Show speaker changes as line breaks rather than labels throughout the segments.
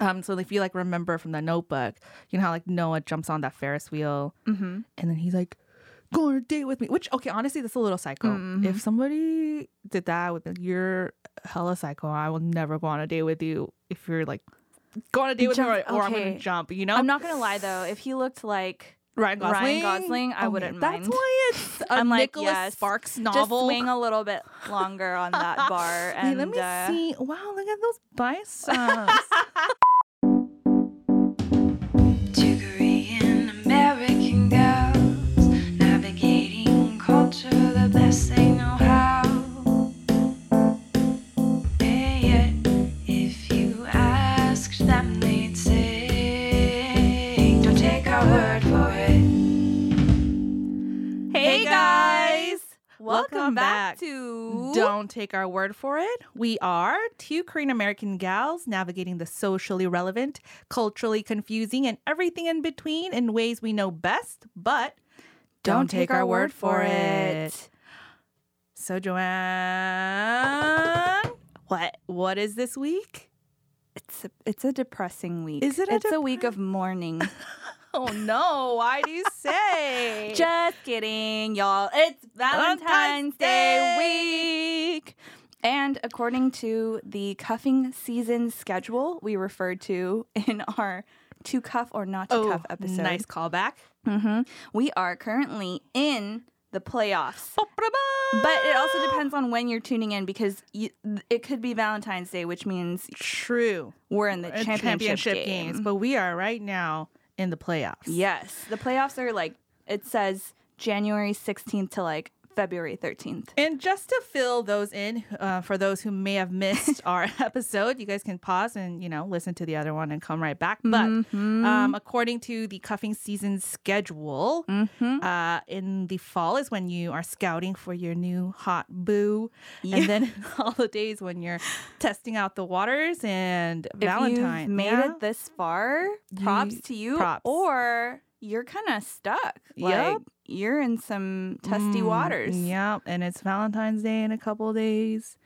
Um, so if you like remember from the notebook, you know how like Noah jumps on that Ferris wheel
Mm-hmm.
and then he's like, go on a date with me. Which okay, honestly, that's a little psycho.
Mhm.
If somebody did that, be like, you're hella psycho. I will never go on a date with you if you're like go on a date with me or, or I'm gonna jump, you know?
I'm not gonna lie though, if he looked like
Ryan Gosling.
Ryan Gosling, I wouldn't
That's
mind.
That's why it's a
I'm like,
Nicholas
yes,
Sparks
just
novel.
swing a little bit longer on that bar.
Wait,
And
let me
uh,
see. Wow, look at those biceps.
Welcome,
Welcome
back,
back.
to
Don't take our word for it. We are two Korean American gals navigating the socially relevant, culturally confusing, and everything in between in ways we know best, but don't, take, our word for it. So, Joanne,
What?
what is this week?
It's a, it's a depressing week.
Is it a
It's a week of mourning.
Oh no, why do you say?
Just kidding, y'all. It's Valentine's,
Valentine's
Day
Day.
week. And according to the cuffing season schedule we referred to in our to cuff or not to
oh,
cuff episode,
nice callback.
hmm we are currently in the playoffs. But it also depends on when you're tuning in because you, it could be Valentine's Day, which means
True.
we're in the
Uh,
championship, game.
games, but we are right now in the playoffs.
Yes, the playoffs are like it says January 16th to like February 13th.
And just to fill those in, uh, for those who may have missed our episode, you guys can pause and you know listen to the other one and come right back. But
Mm-hmm.
um, according to the cuffing season schedule,
Mhm.
uh, in the fall is when you are scouting for your new hot boo, and then holidays when you're testing out the waters and
If made
yeah?
it this far, props
You-
to you.
props.
Or you're kind of stuck.
Yep.
Like you're in some testy
Mm,
waters.
Yep, and it's Valentine's Day in a couple days.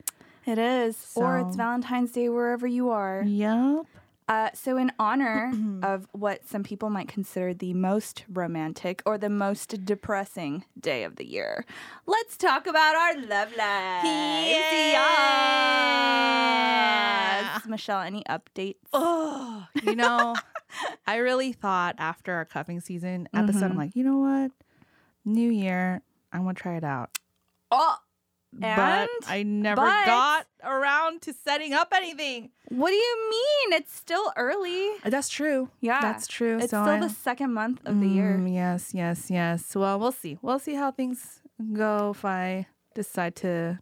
It is. Or it's Valentine's Day wherever you are.
Yep.
Uh, so, in honor of what some people might consider the most romantic or the most depressing day of the year, let's talk about our love lives.
Yeah.
Yes. Michelle, any updates?
Oh, you know, I really thought after our cuffing season episode, I'm
Mhm.
like, you know what? New year, I'm gonna try it out.
Oh,
but I never
But-
got around to setting up anything.
what do you mean? It's still early.
That's true.
Yeah.
That's true.
It's
So
still
I-
the second month of the year.
Mm, Yes, yes, yes. Well, we'll see. We'll see how things go if I decide to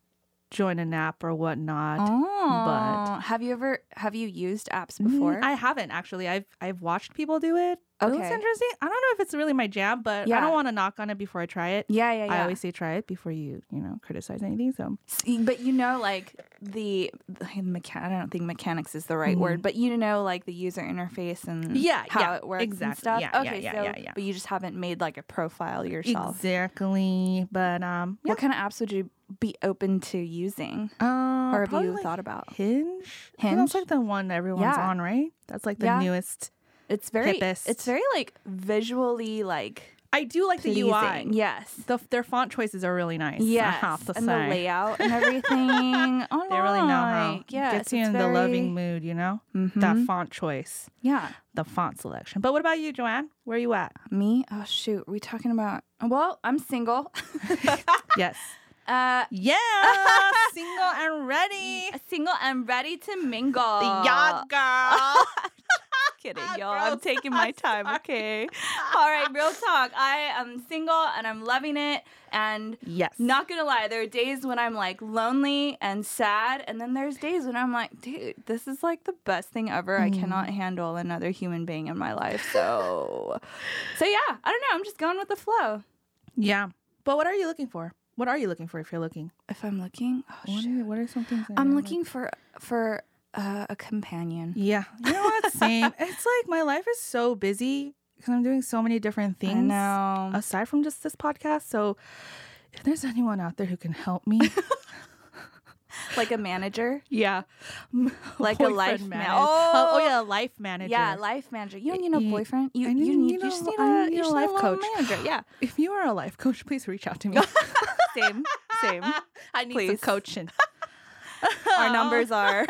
join an app or whatnot.
Oh, have you ever have you used apps
Mm,
before?
I haven't actually. I've I've watched people do it. It looks
Okay.
interesting. I don't know if it's really my jam, but I don't want to knock on it before I try it.
yeah, yeah, yeah.
I always say try it before you, you know, criticize anything. So
but you know, like the, the mechan- I don't think mechanics is the right word, but you know, like the user interface and
Mm-hmm. Yeah,
how
yeah,
it works and
exactly.
stuff.
Yeah, yeah,
okay,
yeah,
so
yeah, yeah.
but you just haven't made like a profile yourself.
exactly. But um, yeah.
What kind of apps would you be open to using,
Uh,
or have you
like
thought about?
Hinge?
Hinge?
That's like the one everyone's
Yeah.
on, right? That's like the
Yeah.
newest.
It's very,
hippest.
it's very like visually like
I do like the UI.
Yes.
The, their font choices are really nice. I
Yes,
have to
and the layout and everything. I
They really know how.
Yes,
Gets you in
very-
the loving mood, you know? That
Mhm.
font choice,
Yeah.
the font selection. But what about you, Joanne? Where are you at?
Me? Oh shoot. Are we talking about? Well, I'm single.
Yes.
Uh,
Yeah. Single and ready.
single and ready to mingle.
Yeah, girl.
kidding, y'all. I'm taking my time. Okay. All right, real talk. I am single and I'm loving it. And
yes.
not gonna lie, there are days when I'm like lonely and sad, and then there's days when I'm like, dude, this is like the best thing ever. I cannot handle another human being in my life. So, so yeah, I don't know. I'm just going with the flow.
Yeah. But what are you looking for? What are you looking for if you're looking?
If I'm looking, oh,
What
shit.
are, what are some things?
I'm looking for for uh, a companion.
Yeah. You know what? Same. it's like my life is so busy because I'm doing so many different things.
I know.
Aside from just this podcast. So if there's anyone out there who can help me,
like a manager,
Yeah.
Like a life
manager.
man-
Oh, oh,
Oh!
yeah, life manager.
yeah, life manager. You don't need
a
boyfriend. You you
need- you
you just need a
need a life
need a little
coach.
manager. Yeah,
If you are a life coach, please reach out to me.
Same same.
I need some
Please.
coaching.
Our numbers are.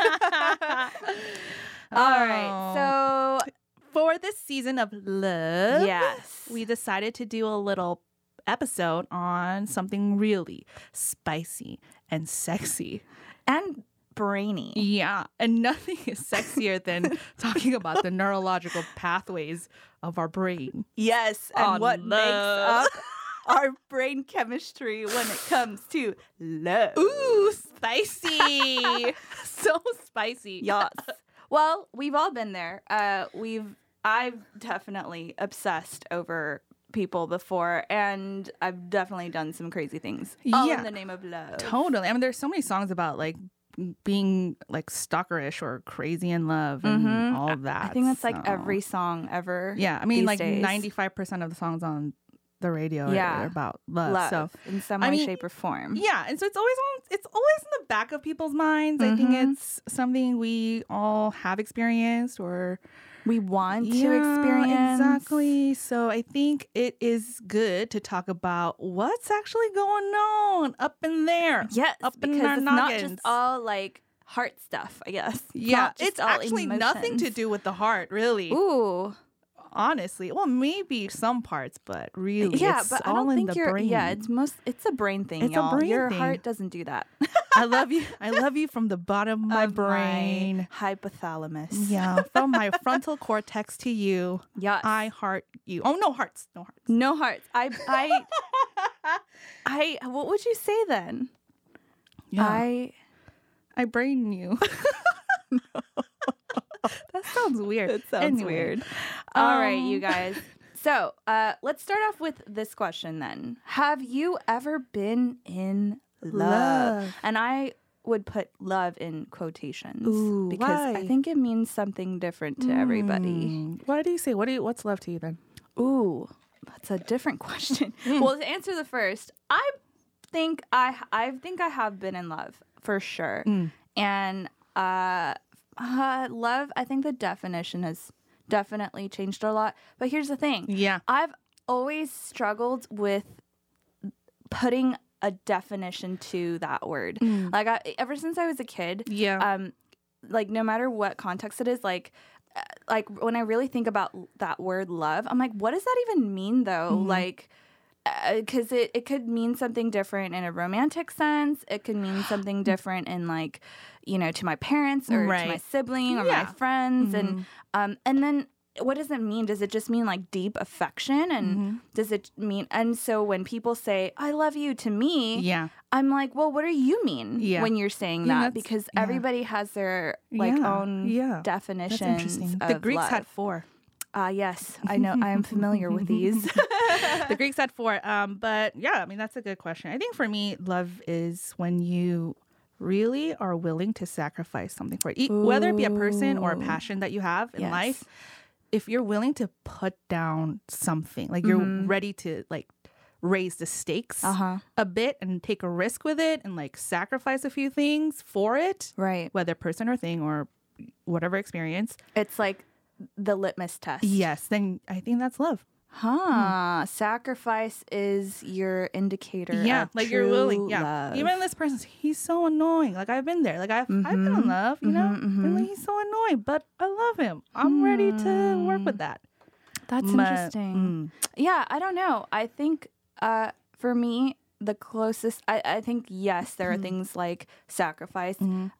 All right, oh. so
For this season of love,
yes,
we decided to do a little episode on something really spicy and sexy.
and brainy.
Yeah, and nothing is sexier than talking about the neurological pathways of our brain.
Yes, and
On
what
love.
makes up our brain chemistry when it comes to love.
Ooh, spicy. so spicy.
Yes. Well, we've all been there. Uh, we've I've definitely obsessed over people before, and I've definitely done some crazy things. All
Yeah.
in the name of love.
Totally. I mean, there's so many songs about like being like stalkerish or crazy in love and
Mhm.
all of that.
I think that's like every song ever.
Yeah, I mean, like 95% of the songs on the radio
Yeah.
about love.
love
So
in some
I
way,
mean,
shape, or form.
yeah, and so it's always on. It's always in the back of people's minds. I think
Mhm.
it's something we all have experienced or
We want to
Yeah,
experience
exactly. So I think it is good to talk about what's actually going on up in there.
Yes,
up in
because
our
it's not just all like heart stuff. I guess.
Yeah, it's
all
actually nothing to do with the heart, really.
Ooh,
Honestly, well, maybe some parts, but really,
yeah,
it's
but I
all
don't
in
think
the
you're.
brain.
Yeah, it's most. It's a brain thing,
It's
y'all.
brain
Your
thing.
heart doesn't do that.
I love you. I love you from the bottom of my
Of
brain.
hypothalamus.
Yeah, from my frontal cortex to you.
Yes.
I heart you. Oh, no hearts. No hearts.
no hearts. I. I. I. What would you say then?
Yeah.
I.
I brain you. that sounds weird.
That sounds
Anyway,
weird. All right, you
um,
guys. So, uh, let's start off with this question then. Have you ever been in love?
Love.
And I would put love in quotations
Ooh,
because I think it means something different to everybody.
Mm. Why do you say? What do you? What's love to you then?
Ooh, that's a different question.
Hmm.
well, to answer the first, I think I I think I have been in love for sure,
Mm.
and uh, uh, love. I think the definition has definitely changed a lot. But here's the thing:
Yeah.
I've always struggled with putting a definition to that word. Like I, ever since I was a kid,
Mm. Yeah.
um like no matter what context it is like uh, like when i really think about that word love i'm like what does that even mean though
Mm-hmm.
like because it, it could mean something different in a romantic sense it could mean something different in like you know to my parents or to my sibling or
Yeah.
my friends and
Mhm.
um and then what does it mean does it just mean like deep affection and
Mm-hmm.
does it mean and so when people say i love you to me
yeah.
I'm like, well, what do you mean
Yeah.
when you're saying
Yeah,
that? Because
yeah.
everybody has their like own
yeah.
Definitions.
The Greeks had four.
Ah, yes, I know. I am familiar with these.
the Greeks had four. Um, but yeah, I mean that's a good question. I think for me, love is when you really are willing to sacrifice something for it, E- whether it be a person or a passion that you have in
Yes.
life. If you're willing to put down something, like you're
Mhm.
ready to like raise the stakes
Uh huh.
a bit and take a risk with it and like sacrifice a few things for it,
Right.
whether person or thing or whatever experience.
It's like the litmus test.
Yes, then I think that's love.
Huh. Sacrifice is your indicator.
yeah like you're willing yeah
love.
even this person he's so annoying like i've been there like i've, I've been in
Mhm.
love you know
Mhm,
Been
mhm.
like, he's so annoying but i love him i'm ready to work with that
That's
But,
interesting.
mm,
Yeah, I don't know. I think uh, for me, the closest, I, I think, yes, there are
Mm-hmm.
things like sacrifice
mhm.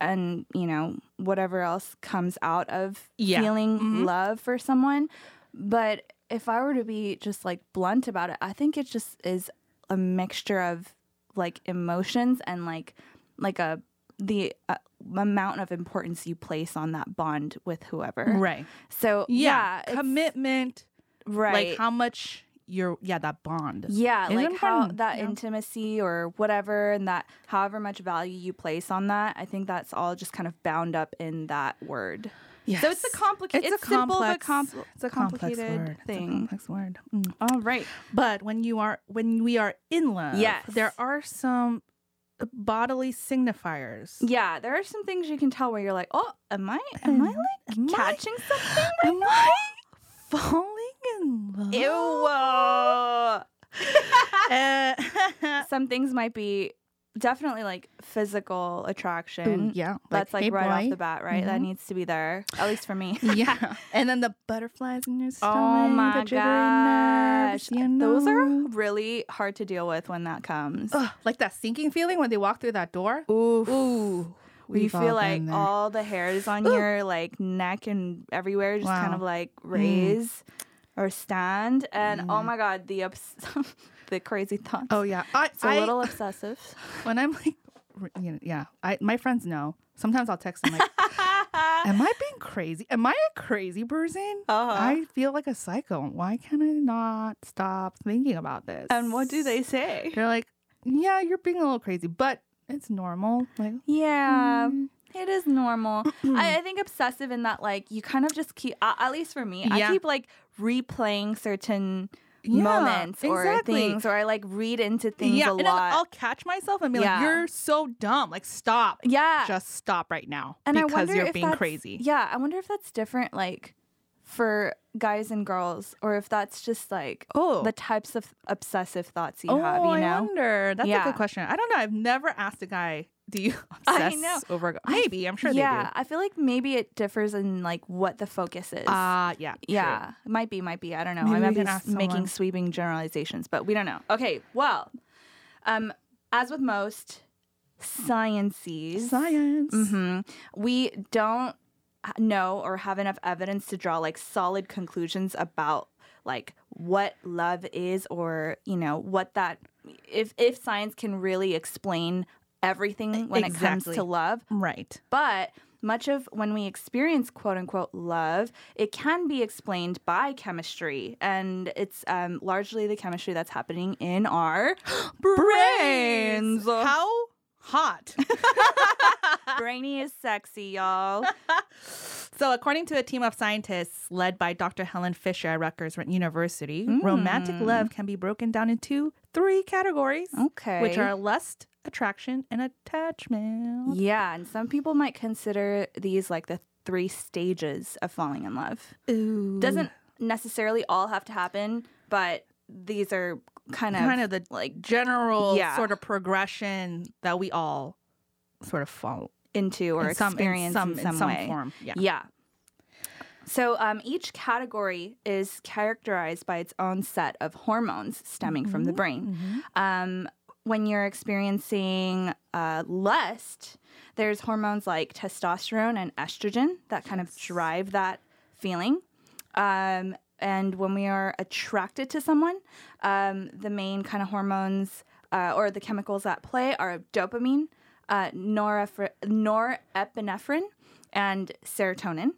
And, you know, whatever else comes out of
Yeah.
feeling
Mhm.
love for someone. But if I were to be just like blunt about it, I think it just is a mixture of like emotions and like, like a, the uh, amount of importance you place on that bond with whoever.
right
So,
yeah,
yeah,
commitment
right.
like how much you're yeah that bond
Yeah,
is
like how
important,
that
you know?
intimacy or whatever, and that however much value you place on that, I think that's all just kind of bound up in that word.
yes.
So it's a complicated,
it's,
it's,
a
simple
complex
compl-
it's a complex
complicated
word. It's a
thing.
complex word Mm.
All right.
But when you are when we are in love,
Yes.
there are some bodily signifiers.
Yeah, there are some things you can tell where you're like, oh, am I am I like
Am I-
catching something? right
Am
now?
I falling in love?
Ew.
Uh,
some things might be definitely like physical attraction.
Ooh, yeah,
That's like,
hey,
right off the bat, right? That
Mhm.
needs to be there, at least for me.
yeah, and then the butterflies in your stomach.
Oh my
the jittering nerves,
gosh.
you
Those are really hard to deal with when that comes.
Ugh, like that sinking feeling when they walk through that door.
Ooh.
Ooh,
you
we've all
feel like
there.
all the hairs on
Ooh.
your like neck and everywhere just kind of like raise or stand. And oh
Mm.
my god, the ups- the crazy thoughts.
Oh yeah, I,
It's a
I
little obsessive.
when I'm like, r- you know, yeah, I my friends know. Sometimes I'll text them like, "Am I being crazy? Am I a crazy person?
Uh-huh.
I feel like a psycho. Why can I not stop thinking about this?"
and what do they say?
They're like, "Yeah, you're being a little crazy, but it's normal." Like,
Yeah.
mm,
It is normal. I, I think obsessive in that like you kind of just keep uh, at least for me, I
Yeah.
keep like replaying certain
Yeah,
moments or
exactly.
things or I like read into things
yeah,
a
and I'll,
lot.
I'll catch myself and be
Yeah.
like, "You're so dumb. Like, stop.
yeah.
Just stop right now
and
because you're being crazy."
Yeah, I wonder if that's different like for guys and girls or if that's just like
Oh,
the types of obsessive thoughts you
oh,
have, you oh,
I
know?
wonder. That's a good question. I don't know. I've never asked a guy, "Do you
I
obsess
know.
over?" a-
I-
Maybe I'm sure
yeah,
they do.
I feel like maybe it differs in like what the focus is.
Ah, yeah, true.
Yeah, it might be, might be. I don't know.
Maybe
I might be s- making sweeping generalizations, but we don't know. Okay, well, um, as with most sciences,
Science.
mhm, we don't know or have enough evidence to draw like solid conclusions about like what love is or you know what that if if science can really explain everything when it comes to love
Right.
but much of when we experience quote unquote love, it can be explained by chemistry. And it's um, largely the chemistry that's happening in our brains.
How hot.
Brainy is sexy, y'all.
so, according to a team of scientists led by Dr. Helen Fisher at Rutgers University, romantic
Mm.
love can be broken down into three categories,
Okay.
which are lust, attraction, and attachment.
Yeah, and some people might consider these like the three stages of falling in love.
Ooh.
Doesn't necessarily all have to happen, but these are kind of
kind of the
like
general
Yeah.
sort of progression that we all sort of fall
into or
in some,
experience
in some,
in some, way.
form. Yeah.
Yeah. So um, each category is characterized by its own set of hormones stemming from the brain. Um, when you're experiencing uh, lust, there's hormones like testosterone and estrogen that kind of drive that feeling. Um, and when we are attracted to someone, um, the main kind of hormones uh, or the chemicals at play are dopamine, uh, norephr- norepinephrine, and serotonin.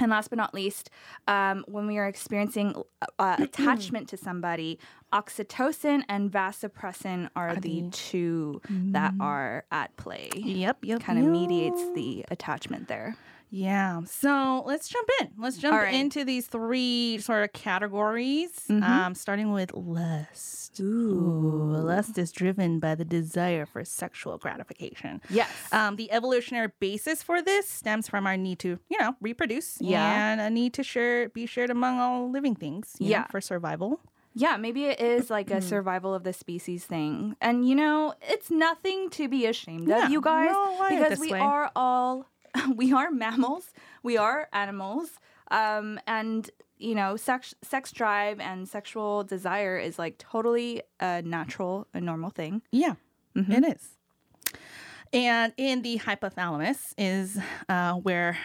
And last but not least, um, when we are experiencing uh, attachment to somebody, oxytocin and vasopressin are, the, two that are at play.
Yep, yep.
Kind of
yep.
mediates the attachment there.
Yeah. So let's jump in. Let's jump
right.
into these three sort of categories.
Mhm.
Um, starting with lust. Ooh, lust is driven by the desire for sexual gratification.
Yes.
Um, the evolutionary basis for this stems from our need to, you know, reproduce
Yeah.
and a need to share, be shared among all living things. you know,
Yeah.
for survival.
Yeah, maybe it is like a survival of the species thing. And you know, it's nothing to be ashamed
Yeah,
of, you guys,
no, why it
because
this
we
way?
are all we are mammals, we are animals. Um and you know, sex sex drive and sexual desire is like totally a natural a normal thing.
Yeah,
Mhm.
it is. And in the hypothalamus is uh, where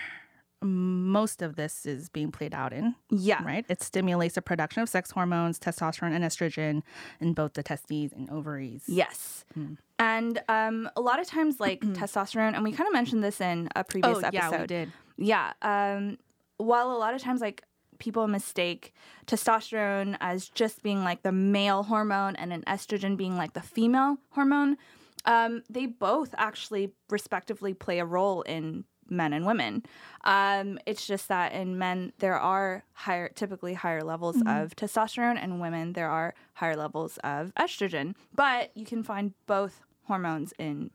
most of this is being played out in,
Yeah.
right? It stimulates the production of sex hormones, testosterone and estrogen in both the testes and ovaries.
Yes.
Hmm.
And um a lot of times like testosterone and we kind of mentioned this in a previous
Oh,
episode.
yeah, we did.
Yeah. Um, while a lot of times, like people mistake testosterone as just being like the male hormone and an estrogen being like the female hormone, um, they both actually respectively play a role in men and women. Um, it's just that in men there are higher, typically higher levels of testosterone, and women there are higher levels of estrogen. But you can find both hormones in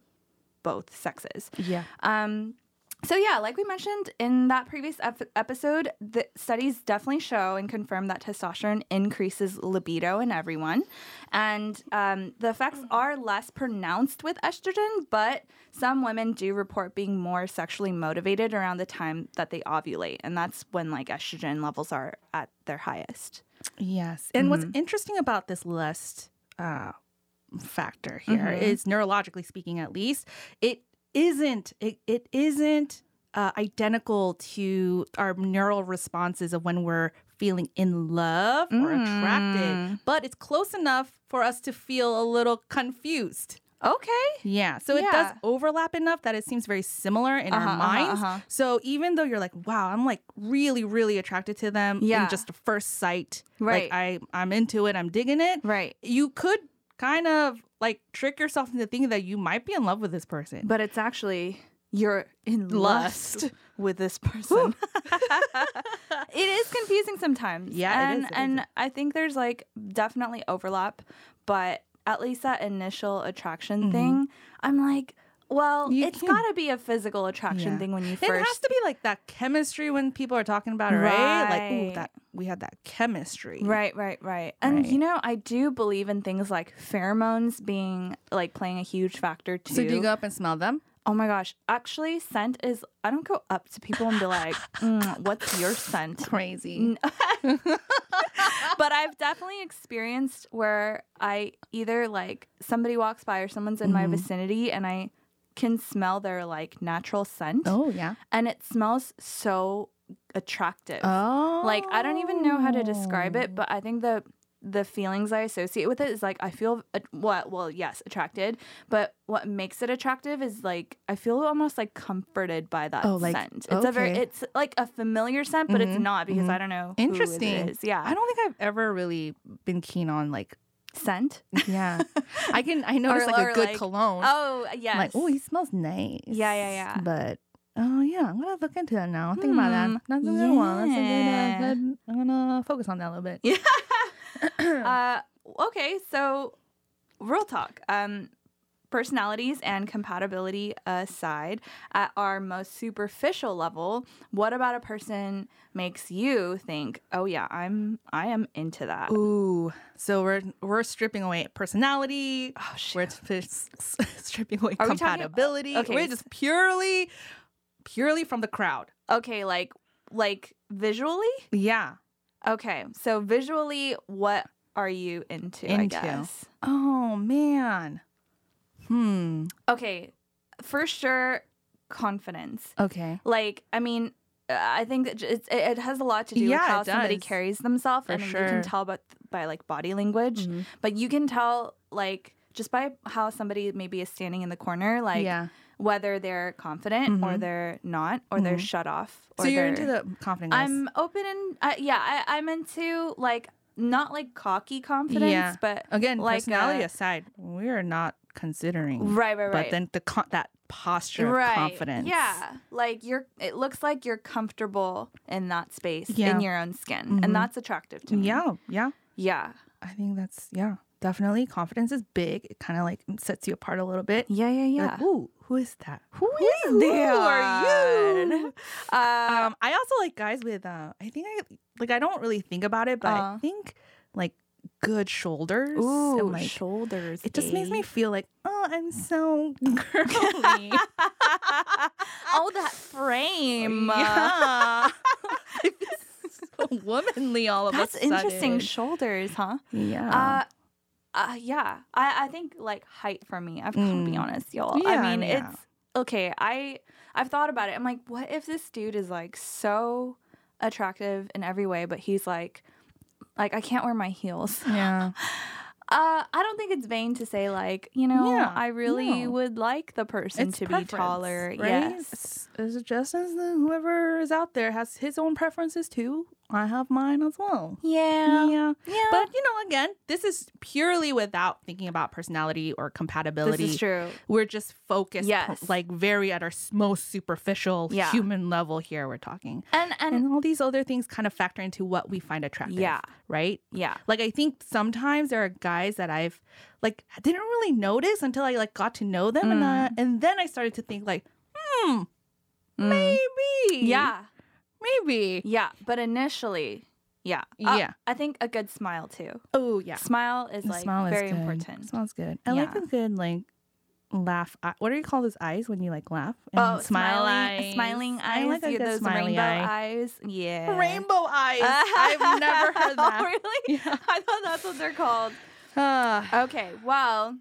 both sexes.
Yeah.
Um, so yeah, like we mentioned in that previous ep- episode, the studies definitely show and confirm that testosterone increases libido in everyone, and um, the effects are less pronounced with estrogen. But some women do report being more sexually motivated around the time that they ovulate, and that's when like estrogen levels are at their highest.
Yes. And what's interesting about this lust uh, factor here is neurologically speaking, at least, it isn't it, it isn't uh, identical to our neural responses of when we're feeling in love or attracted, but it's close enough for us to feel a little confused.
Okay.
Yeah. So it does overlap enough that it seems very similar in
Uh-huh,
our
uh-huh, uh-huh.
So even though you're like, wow, I'm like really, really attracted to them
Yeah.
in just a first sight.
Right.
Like I, I'm into it. I'm digging it.
Right.
You could kind of like trick yourself into thinking that you might be in love with this person.
But it's actually you're in
Lust.
lust, with this person. it is confusing sometimes.
Yeah, it
and
is, it is.
and I think there's like definitely overlap, but at least that initial attraction mm-hmm. thing, I'm like, well.
You
it's got to be a physical attraction
Yeah.
thing when you first.
It has to be like that chemistry when people are talking about it, right? Like, ooh, that we had that chemistry.
Right, right, right. And
Right.
you know, I do believe in things like pheromones being like playing a huge factor too.
So do you go up and smell them?
Oh my gosh. Actually, scent is, I don't go up to people and be like, mm, what's your scent?
Crazy.
But I've definitely experienced where I either like somebody walks by or someone's in
Mm-hmm.
my vicinity and I can smell their like natural scent.
Oh yeah.
And it smells so attractive.
Oh.
Like I don't even know how to describe it, but I think the the feelings I associate with it is like I feel uh, what well yes attracted, but what makes it attractive is like I feel almost like comforted by that
Oh, like,
scent. It's a very
okay.
it's like a familiar scent, but it's not because I don't know. who it
Interesting.
Yeah,
I don't think I've ever really been keen on like
scent.
yeah. I can I notice
Or-
like
or,
a good
like,
cologne.
Oh
yeah, like, oh, he smells nice.
Yeah, yeah, yeah.
But oh yeah, I'm gonna look into that now. Think about that.
Hmm,
That's a good one. That's a good, uh, good. I'm gonna focus on that a little bit.
Yeah. uh, okay, so real talk. Um, personalities and compatibility aside, at our most superficial level, what about a person makes you think, "Oh yeah, I'm I am into that."
Ooh, so we're we're stripping away personality.
Oh,
shit we're stripping away
Are we talking-
compatibility.
okay,
We're just purely, purely from the crowd.
Okay, like like visually?
Yeah.
Okay, so visually, what are you into? I
Into.
guess.
Oh man. Hmm.
Okay, for sure, confidence.
Okay.
like i mean i think that it it has a lot to do
Yeah,
with how somebody carries themselves
For
and you
sure.
can tell by, by like body language
Mhm.
but you can tell like just by how somebody maybe is standing in the corner like
yeah.
whether they're confident or
Mhm.
they're not or they're
Mhm.
shut off or
So you're into the confident guys.
i'm open and uh, yeah I, i'm into like not like cocky confidence
Yeah.
but
Again,
like,
personality
uh,
aside, we're not considering.
right right right
But then the con- that posture of confidence.
Yeah. Like you're it looks like you're comfortable in that space
Yeah.
in your own skin.
Mhm.
And that's attractive to me.
Yeah. Yeah.
Yeah.
I think that's yeah. Definitely, confidence is big. It kind of like sets you apart a little bit.
Yeah, yeah, yeah.
Like, Ooh, who is that? Who
Who is
Who are you?
Uh,
Um, I also like guys with uh I think I like I don't really think about it, but
Uh.
I think like good shoulders.
ooh,
and, like
shoulders.
it just makes me feel like, oh, I'm so girly.
oh, that frame.
yeah. So womanly all of
That's
a sudden.
interesting. Shoulders, huh?
Yeah.
Uh, uh, yeah. I, I think like height for me. I've got to be
Mm.
honest, y'all.
Yeah,
I mean,
yeah.
it's okay. I I've thought about it. I'm like, what if this dude is like so attractive in every way, but he's like, like I can't wear my heels.
yeah.
Uh, I don't think it's vain to say like, you know,
Yeah,
I really
no.
would like the person
It's
to be taller.
right?
Yes.
It's, it's just as the, whoever is out there has his own preferences too. I have mine as well.
Yeah.
Yeah.
Yeah.
But you know, again, this is purely without thinking about personality or compatibility.
this is true.
We're just focused,
Yes.
like very at our most superficial
Yeah.
human level here. We're talking,
And and,
and all these other things kind of factor into what we find attractive.
Yeah.
Right.
yeah.
Like I think sometimes there are guys that I've like didn't really notice until I like got to know them, and uh, and then I started to think like, hmm,
Mm.
maybe,
Yeah.
Maybe,
Yeah. But initially, yeah. Uh,
Yeah.
I think a good smile too.
oh yeah,
Smile is like
smile
very
is
important.
Smells good. I like
Yeah.
a good like laugh. eye- What do you call those eyes when you like laugh? And
Oh,
smile
smiling,
eyes.
smiling eyes.
I like good
those
smiley
rainbow
eye.
eyes. Yeah.
Rainbow eyes. I've never heard that.
Oh, really?
Yeah.
I thought that's what they're called.
Ah,
Okay, well,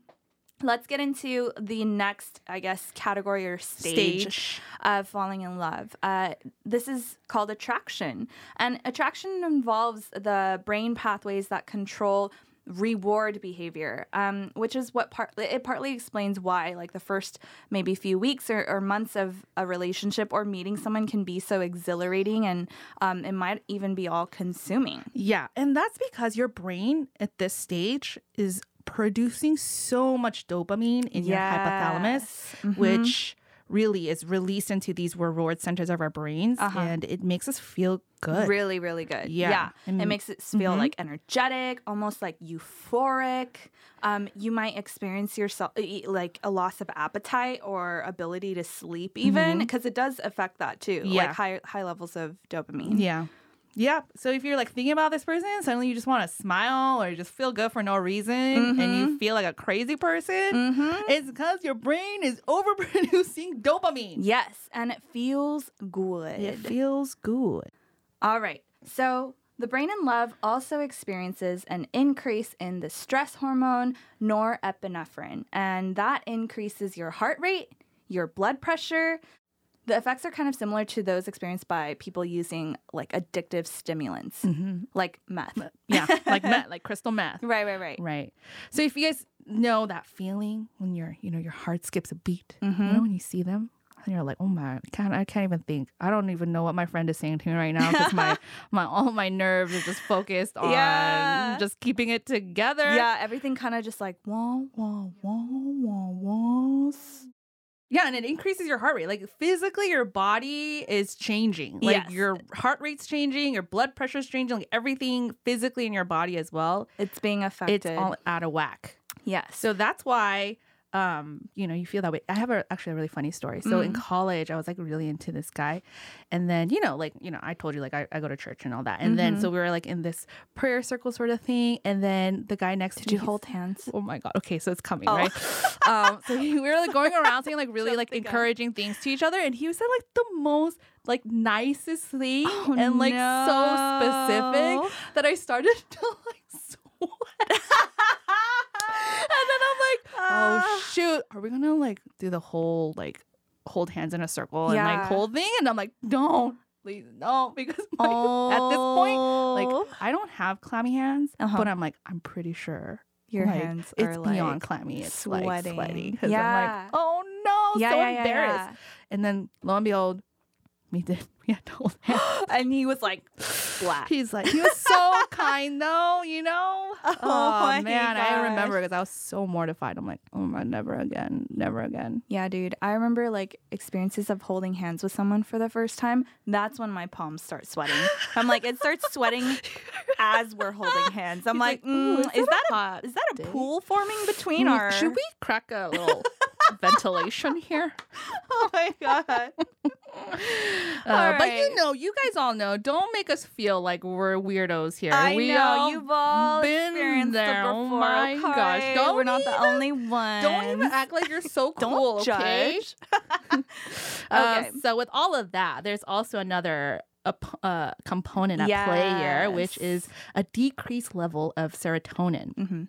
let's get into the next, I guess, category or stage,
stage.
of falling in love. Uh, this is called attraction. And attraction involves the brain pathways that control reward behavior um, which is what part it partly explains why like the first maybe few weeks or, or months of a relationship or meeting someone can be so exhilarating and um, it might even be all consuming
Yeah, and that's because your brain at this stage is producing so much dopamine in your hypothalamus,
Yes. Mhm.
which really is released into these reward centers of our brains,
Uh-huh.
and it makes us feel good.
Really, really good.
Yeah.
Yeah.
And-
it makes us feel
Mhm.
like energetic, almost like euphoric. Um, you might experience yourself like a loss of appetite or ability to sleep, even because it does affect that too.
Mm-hmm. Yeah.
Like high high levels of dopamine.
Yeah. Yeah. So if you're like thinking about this person, suddenly you just want to smile or you just feel good for no reason and
Mm-hmm.
you feel like a crazy person,
Mhm.
it's because your brain is overproducing dopamine.
Yes, and it feels good.
It feels good.
All right. So the brain in love also experiences an increase in the stress hormone norepinephrine, and that increases your heart rate, your blood pressure. The effects are kind of similar to those experienced by people using like addictive stimulants, like meth.
Yeah. Like meth, like crystal meth.
Right, right, right.
Right. So if you guys know that feeling when your you know your heart skips a beat,
Mm-hmm.
you know when you see them, and you're like, oh my, I can't I can't even think. I don't even know what my friend is saying to me right now because my my all my nerves are just focused on
Yeah.
just keeping it together.
Yeah, everything kind of just like wah wah wah wah wah.
Yeah, and it increases your heart rate. Like physically, your body is changing. Like
Yes.
your heart rate's changing, your blood pressure's changing, like everything physically in your body as well.
It's being affected.
It's all out of whack.
yes.
So that's why, um, you know, you feel that way. I have a, actually a really funny story. So in college, I was like really into this guy, and then you know, like you know, I told you like I, I go to church and all that, and then so we were like in this prayer circle sort of thing, and then the guy next
Did
to
you hold hands?
Oh my god. Okay, so it's coming,
Oh.
right? um, so we were like going around saying like really like
Jumped the gun.
encouraging things to each other, and he said like the most like nicest thing
Oh,
and like so specific that I started to like sweat. and then I'm like,
Ah.
Oh shoot, are we gonna like do the whole like hold hands in a circle and like hold thing? And I'm like, don't, please, no, because my, at this point, like I don't have clammy hands,
Oh. Uh-huh.
but I'm like, I'm pretty sure
Your
like,
hands
it's
are
beyond clammy. It's like sweaty
sweating.
because I'm
Yeah.
like, oh no,
Yeah,
so
yeah, yeah,
embarrassed.
yeah.
And then lo and behold, we did. We had to hold hands.
and he was like splat.
He's like, he was so kind though, you know.
Oh
Oh, man, I remember because I was so mortified. I'm like, oh my, never again, never again.
Yeah, dude. I remember like experiences of holding hands with someone for the first time. That's when my palms start sweating. I'm like, it starts sweating as we're holding hands. I'm
He's
like,
like,
mm,
is
is,
that
that
a
is that a
day?"
pool forming between
Mm,
our?
Should we crack a little ventilation here?
Oh my god.
Uh, But you know, you guys all know. Don't make us feel like we're weirdos here.
I
we
know
all
you've all
been there. Oh my gosh. Don't
we're not the only one.
Don't even act like you're so
Don't
cool, okay?
judge.
Uh,
Okay.
so with all of that, there's also another uh, component at play here, which is a decreased level of serotonin
Mhm.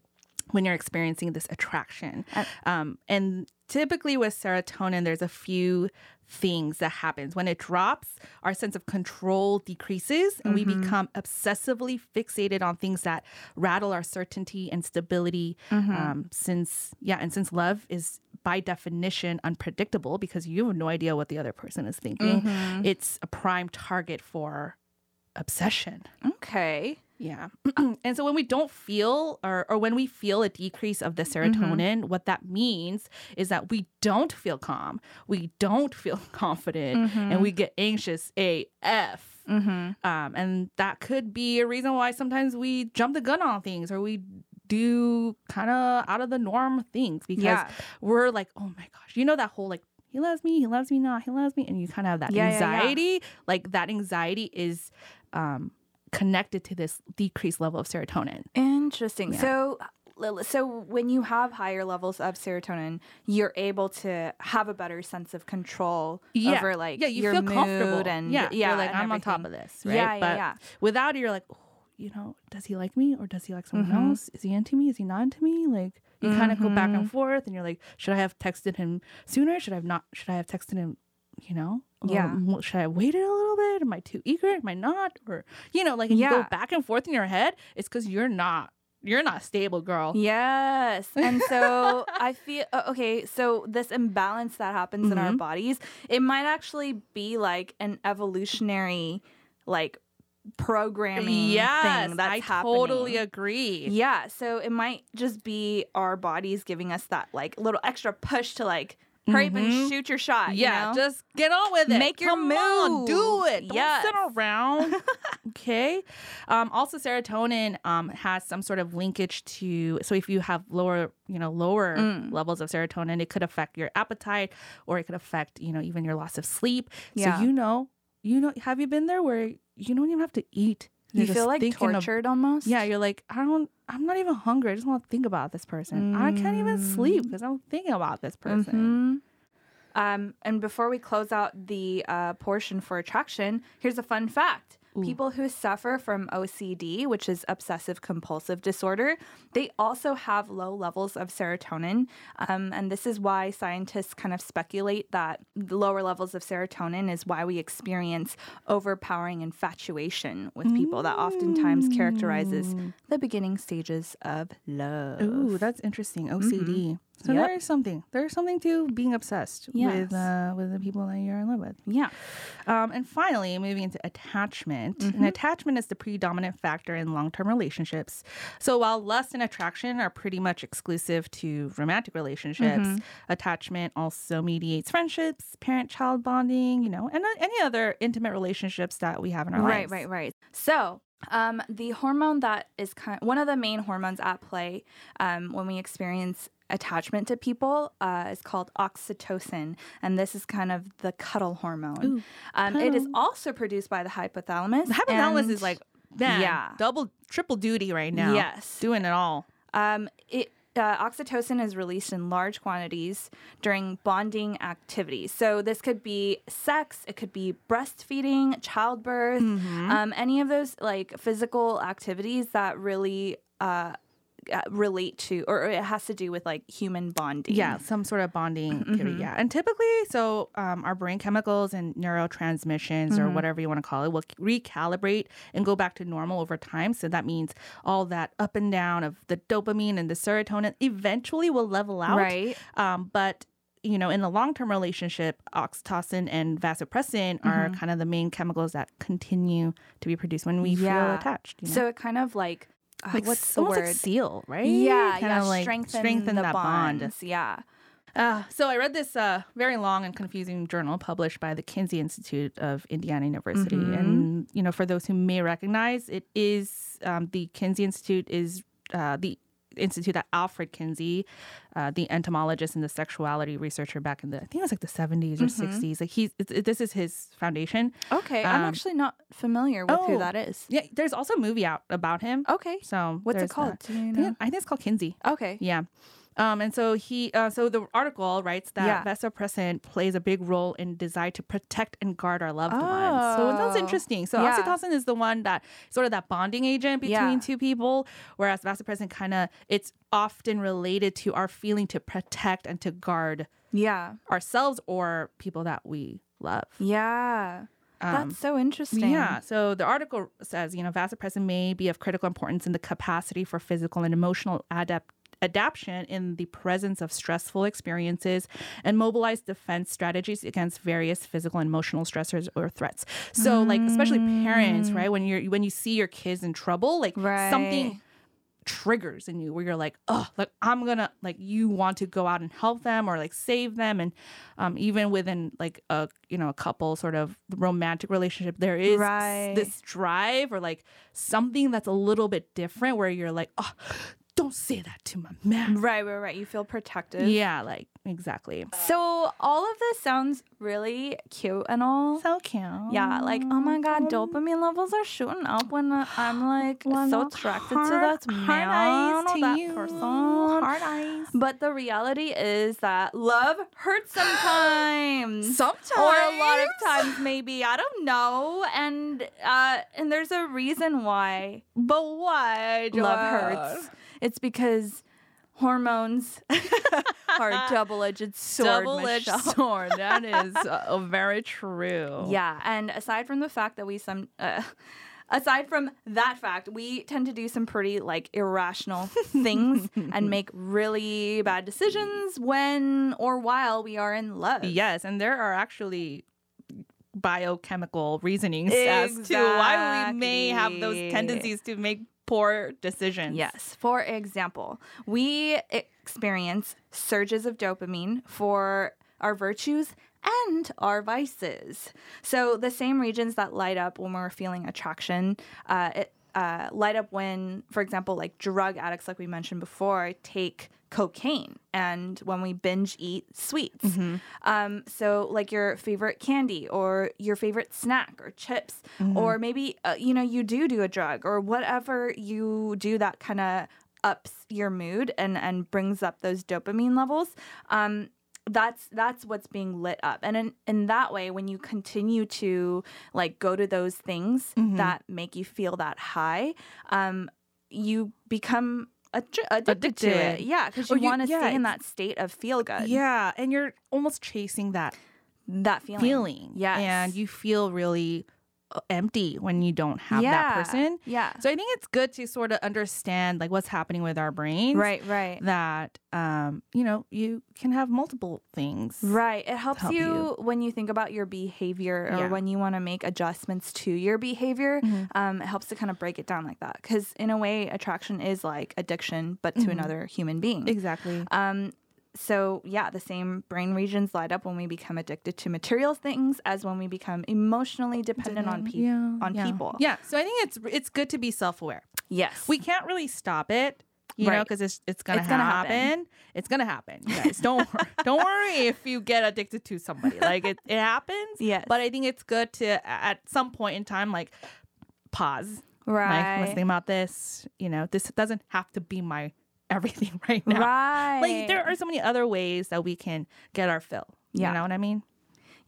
When you're experiencing this attraction.
Uh,
Um, and typically with serotonin, there's a few things that happens when it drops our sense of control decreases and we become obsessively fixated on things that rattle our certainty and stability um, since yeah and since love is by definition unpredictable because you have no idea what the other person is thinking it's a prime target for obsession.
Okay.
Yeah. and so when we don't feel or, or when we feel a decrease of the serotonin, what that means is that we don't feel calm, we don't feel confident, and we get anxious AF. Um, and that could be a reason why sometimes we jump the gun on things or we do kind of out of the norm things because
Yeah.
we're like, oh my gosh, you know, that whole like, he loves me, he loves me not, he loves me. And you kind of have that
Yeah, yeah, yeah.
anxiety. Like that anxiety is um, connected to this decreased level of serotonin.
Interesting.
Yeah.
So, so when you have higher levels of serotonin, you're able to have a better sense of control
Yeah.
over like
yeah, you
your
feel
mood
comfortable.
and
yeah,
yeah,
you're like I'm on top of this, right?
Yeah, yeah,
but
yeah.
without it, you're like, oh, you know, does he like me or does he like someone
Mhm.
else? Is he into me? Is he not into me? Like you kind of go back
Mm-hmm.
and forth, and you're like, should I have texted him sooner? Should I have not? Should I have texted him? You know,
Yeah.
m- should I wait it a little bit? Am I too eager? Am I not? Or you know, like and you go back and forth in your head. It's because you're not. You're not stable, girl.
Yes. And so I feel okay, so this imbalance that happens in our
Mhm.
bodies, it might actually be like an evolutionary like programming
Yes,
thing that's happening.
I
happening.
totally agree.
Yeah, so it might just be our bodies giving us that like little extra push to like hurry up and shoot your shot.
Yeah,
you know?
just get on with it.
Make your
Come on, do
move.
it. Don't
Yes.
sit around. okay. Um, also, serotonin um, has some sort of linkage to. So, if you have lower, you know, lower
Mm.
levels of serotonin, it could affect your appetite, or it could affect, you know, even your loss of sleep.
Yeah.
So, you know, you know, have you been there where you don't even have to eat?
You feel like
thinking of-
tortured almost.
yeah, you're like, I don't. I'm not even hungry. I just want to think about this person. I can't even sleep
Mm.
because I'm thinking about this person.
Mhm. Um, and before we close out the uh, portion for attraction, here's a fun fact. People who suffer from OCD, which is obsessive compulsive disorder, they also have low levels of serotonin. Um, and this is why scientists kind of speculate that the lower levels of serotonin is why we experience overpowering infatuation with people that oftentimes characterizes the beginning stages of love.
Ooh, that's interesting. OCD. So
Yep.
there is something. There's something to being obsessed
Yes.
with uh, with the people that you're in love with.
yeah.
Um, and finally, moving into attachment. And attachment is the predominant factor in long term relationships. So while lust and attraction are pretty much exclusive to romantic relationships, attachment also mediates friendships, parent child bonding, you know, and uh, any other intimate relationships that we have in our
Right,
lives.
right, right. Right. So, um, the hormone that is kind of, one of the main hormones at play um, when we experience attachment to people uh, is called oxytocin, and this is kind of the cuddle hormone. um, it is also produced by the hypothalamus.
The hypothalamus is like, man,
Yeah.
double, triple duty right now.
Yes.
Doing it all.
Um, it uh, oxytocin is released in large quantities during bonding activities. So this could be sex, it could be breastfeeding, childbirth,
Mm-hmm.
um, any of those like physical activities that really uh, relate to, or it has to do with like human bonding.
Yeah, some sort of bonding
Mm-hmm.
Yeah. And typically, so um, our brain chemicals and neurotransmissions or
Mm-hmm.
whatever you want to call it will recalibrate and go back to normal over time. So that means all that up and down of the dopamine and the serotonin eventually will level out.
Right.
Um, but you know, in a long-term relationship, oxytocin and vasopressin are
Mm-hmm.
kind of the main chemicals that continue to be produced when we feel attached. You know?
So it kind of like, uh,
like
what's the
almost
word?
like seal, right?
yeah,
Kinda
yeah,
like
strengthen, the
that bond.
Yeah.
Uh, so I read this uh, very long and confusing journal published by the Kinsey Institute of Indiana University,
Mm-hmm.
and you know, for those who may recognize, it is um, the Kinsey Institute is uh, the institute that Alfred Kinsey, uh, the entomologist and the sexuality researcher back in the I think it was like the 70s or
Mm-hmm.
60s. Like he's it, it- this is his foundation.
Okay, I'm
Um,
actually not familiar with who
oh.
that is.
Yeah, there's also a movie out about him.
Okay.
So
What's it called? You know?
I think it's called Kinsey.
Okay.
Yeah. Um, and so he, uh, so the article writes that
Yeah.
vasopressin plays a big role in desire to protect and guard our loved ones. So that's
Oh.
interesting. So
Yeah.
oxytocin is the one that sort of that bonding agent between
Yeah.
two people, whereas vasopressin kind of it's often related to our feeling to protect and to guard
Yeah.
ourselves or people that we love.
Yeah. That's so interesting.
Um, Yeah. So the article says, you know, vasopressin may be of critical importance in the capacity for physical and emotional adapt adaptation in the presence of stressful experiences and mobilize defense strategies against various physical and emotional stressors or threats. So like especially parents, right? When you're when you see your kids in trouble, like something triggers in you where you're like, oh, like I'm gonna like you want to go out and help them or like save them, and um, even within like a you know a couple sort of romantic relationship, there is
Right.
this drive or like something that's a little bit different where you're like, oh, don't say that to my man.
Right, right, right. You feel protective.
Yeah, like exactly.
So all of this sounds really cute and all.
So cute.
Yeah, like oh my god, dopamine levels are shooting up when I'm like so attracted to that man
eyes to
that
you.
person.
Hard eyes.
But the reality is that love hurts sometimes.
Sometimes.
Or a lot of times maybe. I don't know. And uh and there's a reason why
But why?
love hurts. It's because hormones are a double-edged sword.
Double-edged
Michelle.
sword. That is uh, very true.
Yeah, and aside from the fact that we some uh, aside from that fact, we tend to do some pretty like irrational things and make really bad decisions when or while we are in love.
Yes, and there are actually biochemical reasonings as to why we may have those tendencies to make poor decisions.
Yes. For example, we experience surges of dopamine for our virtues and our vices. So the same regions that light up when we're feeling attraction, uh, it, uh, light up when, for example, like drug addicts, like we mentioned before, take cocaine and when we binge eat sweets. Um, so like your favorite candy or your favorite snack or chips, or maybe, uh, you know, you do do a drug or whatever you do that kind of ups your mood and, and brings up those dopamine levels. Um, that's that's what's being lit up and in, in that way when you continue to like go to those things that make you feel that high um you become addi- addicted, to it. yeah because you
you-
want to
yeah,
stay in that state of feel good.
Yeah, and you're almost chasing that
that feeling.
feeling.
yes.
And you feel really empty when you don't have
yeah.
that person.
yeah
So I think it's good to sort of understand like what's happening with our brains.
right right
That um, you know, you can have multiple things.
Right. It helps
help
you,
you.
when you think about your behavior or
Yeah.
when you want to make adjustments to your behavior.
Mm-hmm.
Um, it helps to kind of break it down like that. Because, in a way, attraction is like addiction, but to
Mm-hmm.
another human being.
Exactly.
Um, so, yeah, the same brain regions light up when we become addicted to material things as when we become emotionally dependent on, peop
yeah,
on
yeah.
people.
Yeah. So I think it's it's good to be self-aware.
Yes.
We can't really stop it, you know, because it's it's gonna
It's gonna
happen.
happen.
It's gonna happen. You guys, don't wor- don't worry if you get addicted to somebody. Like it, it happens.
Yes.
But I think it's good to at some point in time, like pause.
right.
Like let's think about this. You know, this doesn't have to be my everything right now.
Right.
Like there are so many other ways that we can get our fill.
Yeah.
You know what I mean?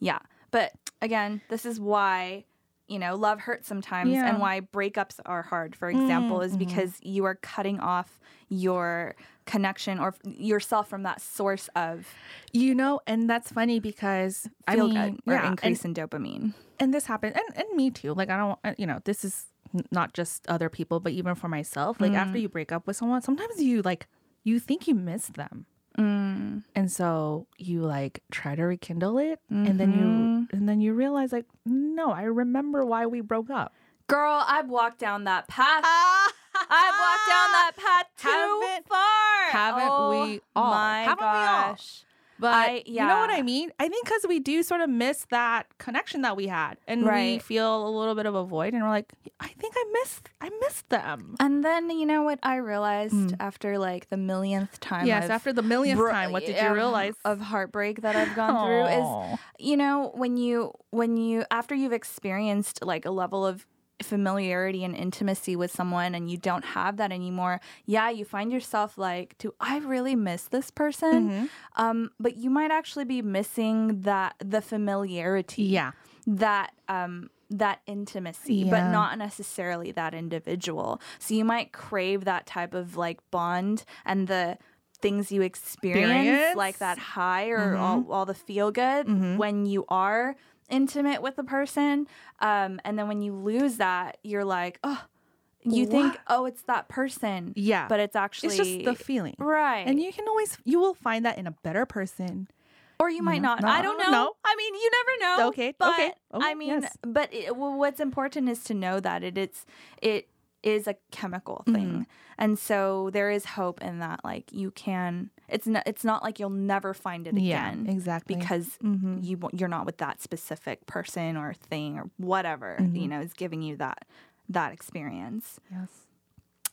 Yeah. But again, this is why, you know, love hurts sometimes
Yeah.
and why breakups are hard, for example, is because you are cutting off your connection or f- yourself from that source of
You know, and that's funny because I
feel
mean,
good or
yeah, and-
increase in dopamine.
and this happened and, and me too like i don't uh, you know this is not just other people but even for myself like after mm. you break up with someone sometimes you like you think you miss them
Mm.
and so you like try to rekindle it and then you mm-hmm. and then you realize like no i remember why we broke up
Girl, I've walked down that path. Ah! I've walked down that path too
Haven't-
far.
haven't
oh,
we all?
My
Haven't we all?
gosh.
But
I-
you know what i mean? I think because we do sort of miss that connection that we had and we feel a little bit of a void and we're like i think i missed i missed them.
And then you know what I realized hmm. after like the millionth time.
Yes
I've
after the millionth
bro-
time what did you realize?
of heartbreak that I've gone through is you know when you when you after you've experienced like a level of familiarity and intimacy with someone and you don't have that anymore yeah you find yourself like do i really miss this person
Mm-hmm.
um but you might actually be missing that the familiarity
Yeah.
that um that intimacy but not necessarily that individual so you might crave that type of like bond and the things you experience
Experience.
like that high or all, all the feel good when you are intimate with a person um and then when you lose that you're like oh you think, oh, it's that person.
Yeah.
But it's actually
it's just the feeling.
right.
And you can always you will find that in a better person.
or you might
know,
not.
no,
I don't know.
no.
I mean, you never know.
Okay,
But
okay, okay,
I mean,
yes.
but it, well, what's important is to know that it it's it is a chemical
Mm-hmm.
thing, and so there is hope in that. Like you can. It's not. It's not like you'll never find it again.
Yeah, exactly.
Because
Mhm.
you you're not with that specific person or thing or whatever
Mm-hmm.
you know is giving you that that experience.
Yes.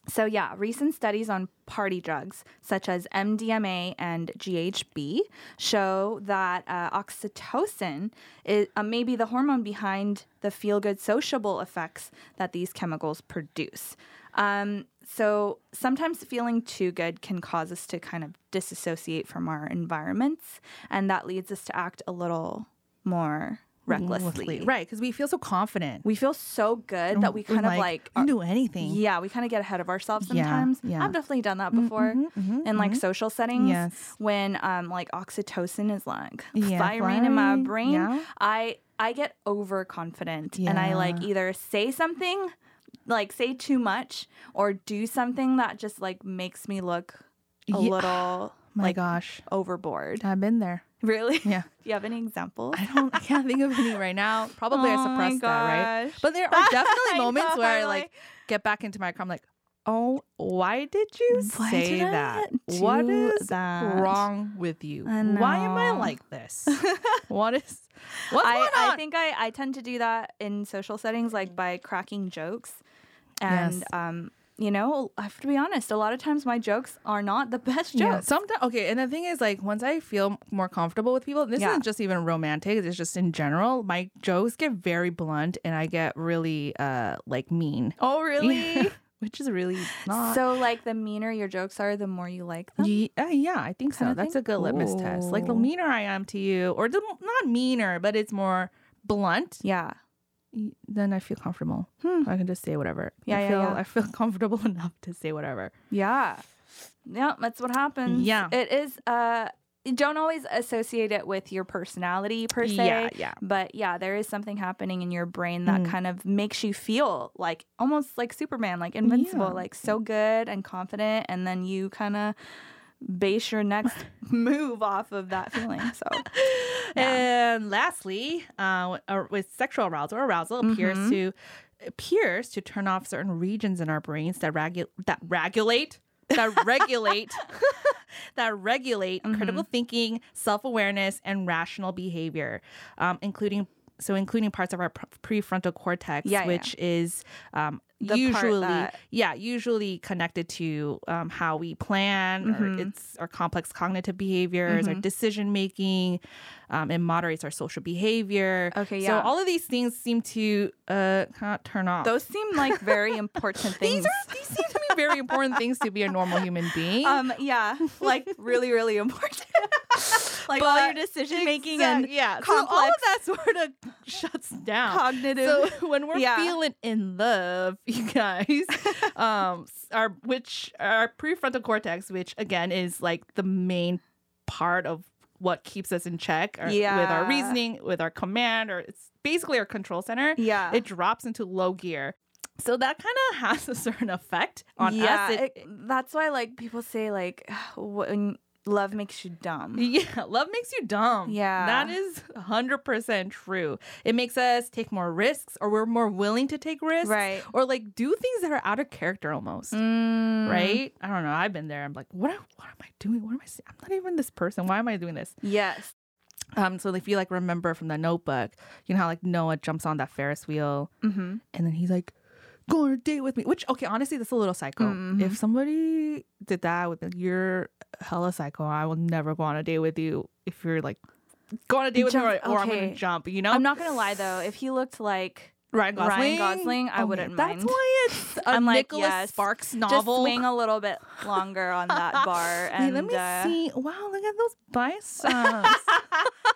So, yeah, recent studies on party drugs such as MDMA and GHB show that uh, oxytocin is uh, maybe the hormone behind the feel good sociable effects that these chemicals produce. Um, so, sometimes feeling too good can cause us to kind of disassociate from our environments, and that leads us to act a little more recklessly.
Right, because we feel so confident.
We feel so good that we kind of like
can do anything.
yeah, we kind of get ahead of ourselves sometimes.
yeah. yeah.
I've definitely done that mm-hmm, before mm-hmm, in like mm-hmm. social settings.
Yes.
When um like oxytocin is like
Yeah,
firing in my brain. I I get overconfident and I like either say something like say too much or do something that just like makes me look a
Yeah.
little
My
like
gosh,
overboard.
I've been there.
Really?
Yeah.
Do you have any examples?
I don't. I can't think of any right now. Probably I
Oh my
suppressed that, right? But there are definitely moments
know,
where I like
like-
get back into my car. I'm like, oh, why did you
Why
say
did
that? What is
that?"
wrong with you? Why am I like this? what is? What's
I,
going on?
I think I, I tend to do that in social settings, like by cracking jokes. And,
Yes.
um, you know, I have to be honest, a lot of times my jokes are not the best
Yeah,
jokes.
sometimes okay, and the thing is, like, once I feel more comfortable with people, this
Yeah.
isn't just even romantic; it's just in general. My jokes get very blunt, and I get really, uh, like mean.
oh, really?
Which is really not.
so, like, the meaner your jokes are, the more you like them?
Ye- uh, yeah, I think so.
Kinda
That's a good litmus test. Like the meaner I am to you, or the not meaner, but it's more blunt,
Yeah.
then I feel comfortable.
Hmm.
I can just say whatever.
Yeah,
I
yeah,
feel,
yeah.
I feel comfortable enough to say whatever.
Yeah. Yeah, that's what happens.
Yeah.
It is, uh, don't always associate it with your personality per se.
Yeah, yeah.
But yeah, there is something happening in your brain that
Mhm.
kind of makes you feel like almost like Superman, like invincible,
Yeah.
like so good and confident. And then you kind of base your next move off of that feeling. So,
And lastly, uh, uh, with sexual arousal, arousal appears
Mhm.
to appears to turn off certain regions in our brains that regu- that regulate that regulate that regulate
Mm-hmm.
critical thinking, self awareness, and rational behavior, um, including so including parts of our pre- prefrontal cortex,
Yeah, yeah.
which is um, usually
that-
yeah usually connected to um, how we plan or
Mhm.
it's our complex cognitive behaviors our
Mhm.
decision making um, it moderates our social behavior
Okay, yeah.
so all of these things seem to uh kind of turn off
those seem like very important things.
these are these seem to be very important things to be a normal human being
um, yeah, like really, really important. like all your decision making
Exact-
and
yeah so all of that sort of shuts down
cognitive.
So when we're
Yeah.
feeling in love, you guys, um, our which our prefrontal cortex, which again is like the main part of what keeps us in check, or with our reasoning, with our command, or it's basically our control center.
yeah.
It drops into low gear. So that kind of has a certain effect on
yeah,
us. It-
it- that's why like people say like when love makes you dumb.
Yeah, love makes you dumb.
Yeah.
That is 100% true. It makes us take more risks or we're more willing to take risks.
Right.
Or like do things that are out of character almost.
Mm,
Right? I don't know. I've been there. I'm like, what, am- what am I doing? What am I saying? I'm not even this person. Why am I doing this?
Yes.
Um, so if you like remember from the notebook, you know how like Noah jumps on that Ferris wheel
Mm-hmm.
and then he's like, go on a date with me. Which okay, honestly, that's a little psycho.
Mhm.
If somebody did that with like, you're hella psycho, I will never go on a date with you if you're like go on a date with me or,
Jump-
or I'm gonna jump, you know?
I'm not gonna lie though, if he looked like
Ryan Gosling.
Ryan Gosling, I
Okay,
wou't
That's
mind.
That's why it's a
I'm like,
Nicholas
yes,
Sparks
just
novel.
swing a little bit longer on that bar and
let me
uh,
see. Wow, look at those biceps.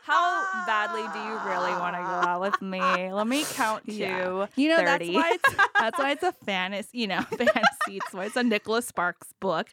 how badly do you really want to go out with me? Let me count to
Yeah. You know,
30.
that's why it's that's why it's a fantasy, you know, fantasy. It's why it's a Nicholas Sparks book.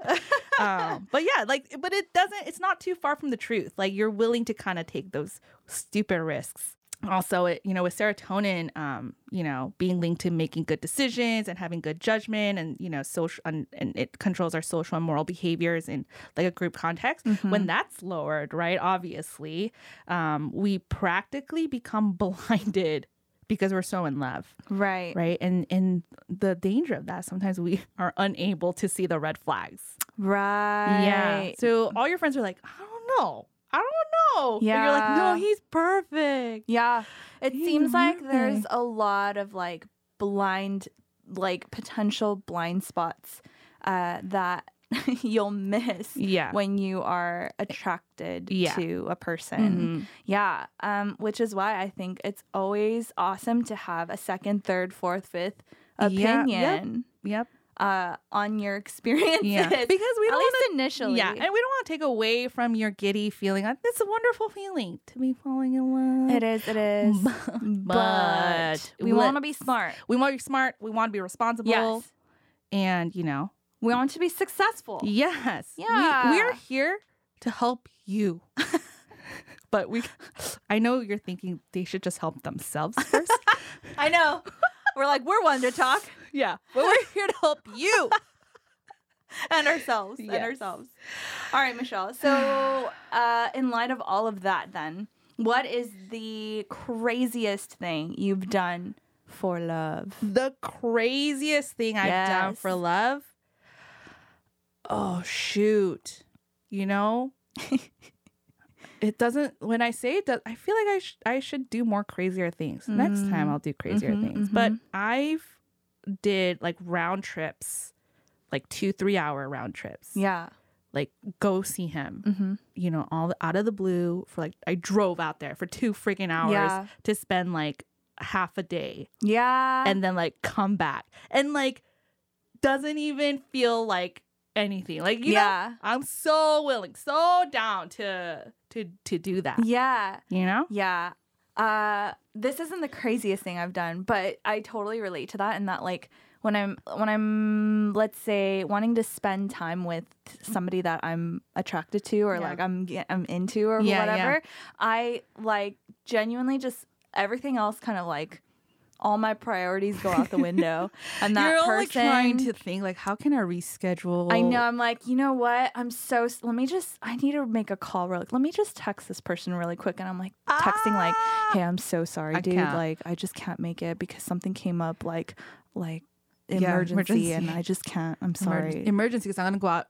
Um, but yeah, like but it doesn't it's not too far from the truth. Like you're willing to kind of take those stupid risks. Also it you know with serotonin um you know being linked to making good decisions and having good judgment and you know social and, and it controls our social and moral behaviors in like a group context when that's lowered right obviously um we practically become blinded because we're so in love
Right.
right? And and the danger of that sometimes we are unable to see the red flags.
Right.
yeah. So all your friends are like i don't know i don't know But you're like no he's perfect
Yeah. It
He's
seems like there's a lot of like blind, like potential blind spots uh, that you'll miss
Yeah.
when you are attracted
Yeah.
to a person.
Mhm.
Yeah. Um, which is why I think it's always awesome to have a second, third, fourth, fifth
Yeah. Yep.
opinion
Yep.
Uh, on your experiences.
Yeah. Because we
At
don't
least
wanna,
initially.
Yeah, and we don't want to take away from your giddy feeling. It's a wonderful feeling to be falling in love.
It is, it is. but we want to be smart.
We want to be smart. We want to be responsible.
Yes.
And you know,
We want to be successful.
yes. we- we, are here to help you. but we, I know you're thinking they should just help themselves first.
I know. We're like, we're one to Talk
yeah, but we're here to help you.
and ourselves.
Yes.
And ourselves. All right, Michelle. So, uh, in light of all of that, then, what is the craziest thing you've done for love?
the craziest thing I've done for love. Oh shoot. You know? it doesn't when I say it does I feel like I sh- I should do more crazier things. Next time
Mm.
I'll do crazier
Mhm,
things. But I've did like round trips, like 2 3 hour round trips.
Yeah.
Like go see him.
Mm-hmm.
You know, all the, out of the blue for like I drove out there for 2 freaking hours
Yeah.
to spend like half a day
Yeah.
and then like come back and like doesn't even feel like anything like you know
yeah.
i'm so willing so down to to to do that
Yeah.
you know
Yeah. Uh this isn't the craziest thing I've done, but I totally relate to that and that like when I'm when I'm let's say wanting to spend time with somebody that I'm attracted to or
Yeah.
like I'm I'm into or
Yeah,
whatever, I like genuinely just everything else kind of like all my priorities go out the window and that
you're
person
like trying to think like how can i reschedule
I know. I'm like, you know what? I'm so. Let me just. I need to make a call. Real. Let me just text this person really quick. And I'm like texting like, ah! "Hey, I'm so sorry,
I
dude.
can't.
Like, I just can't make it because something came up. Like, like
Yeah,
emergency, and. I just can't. I'm sorry.
Emergency- emergency because i'm gonna go out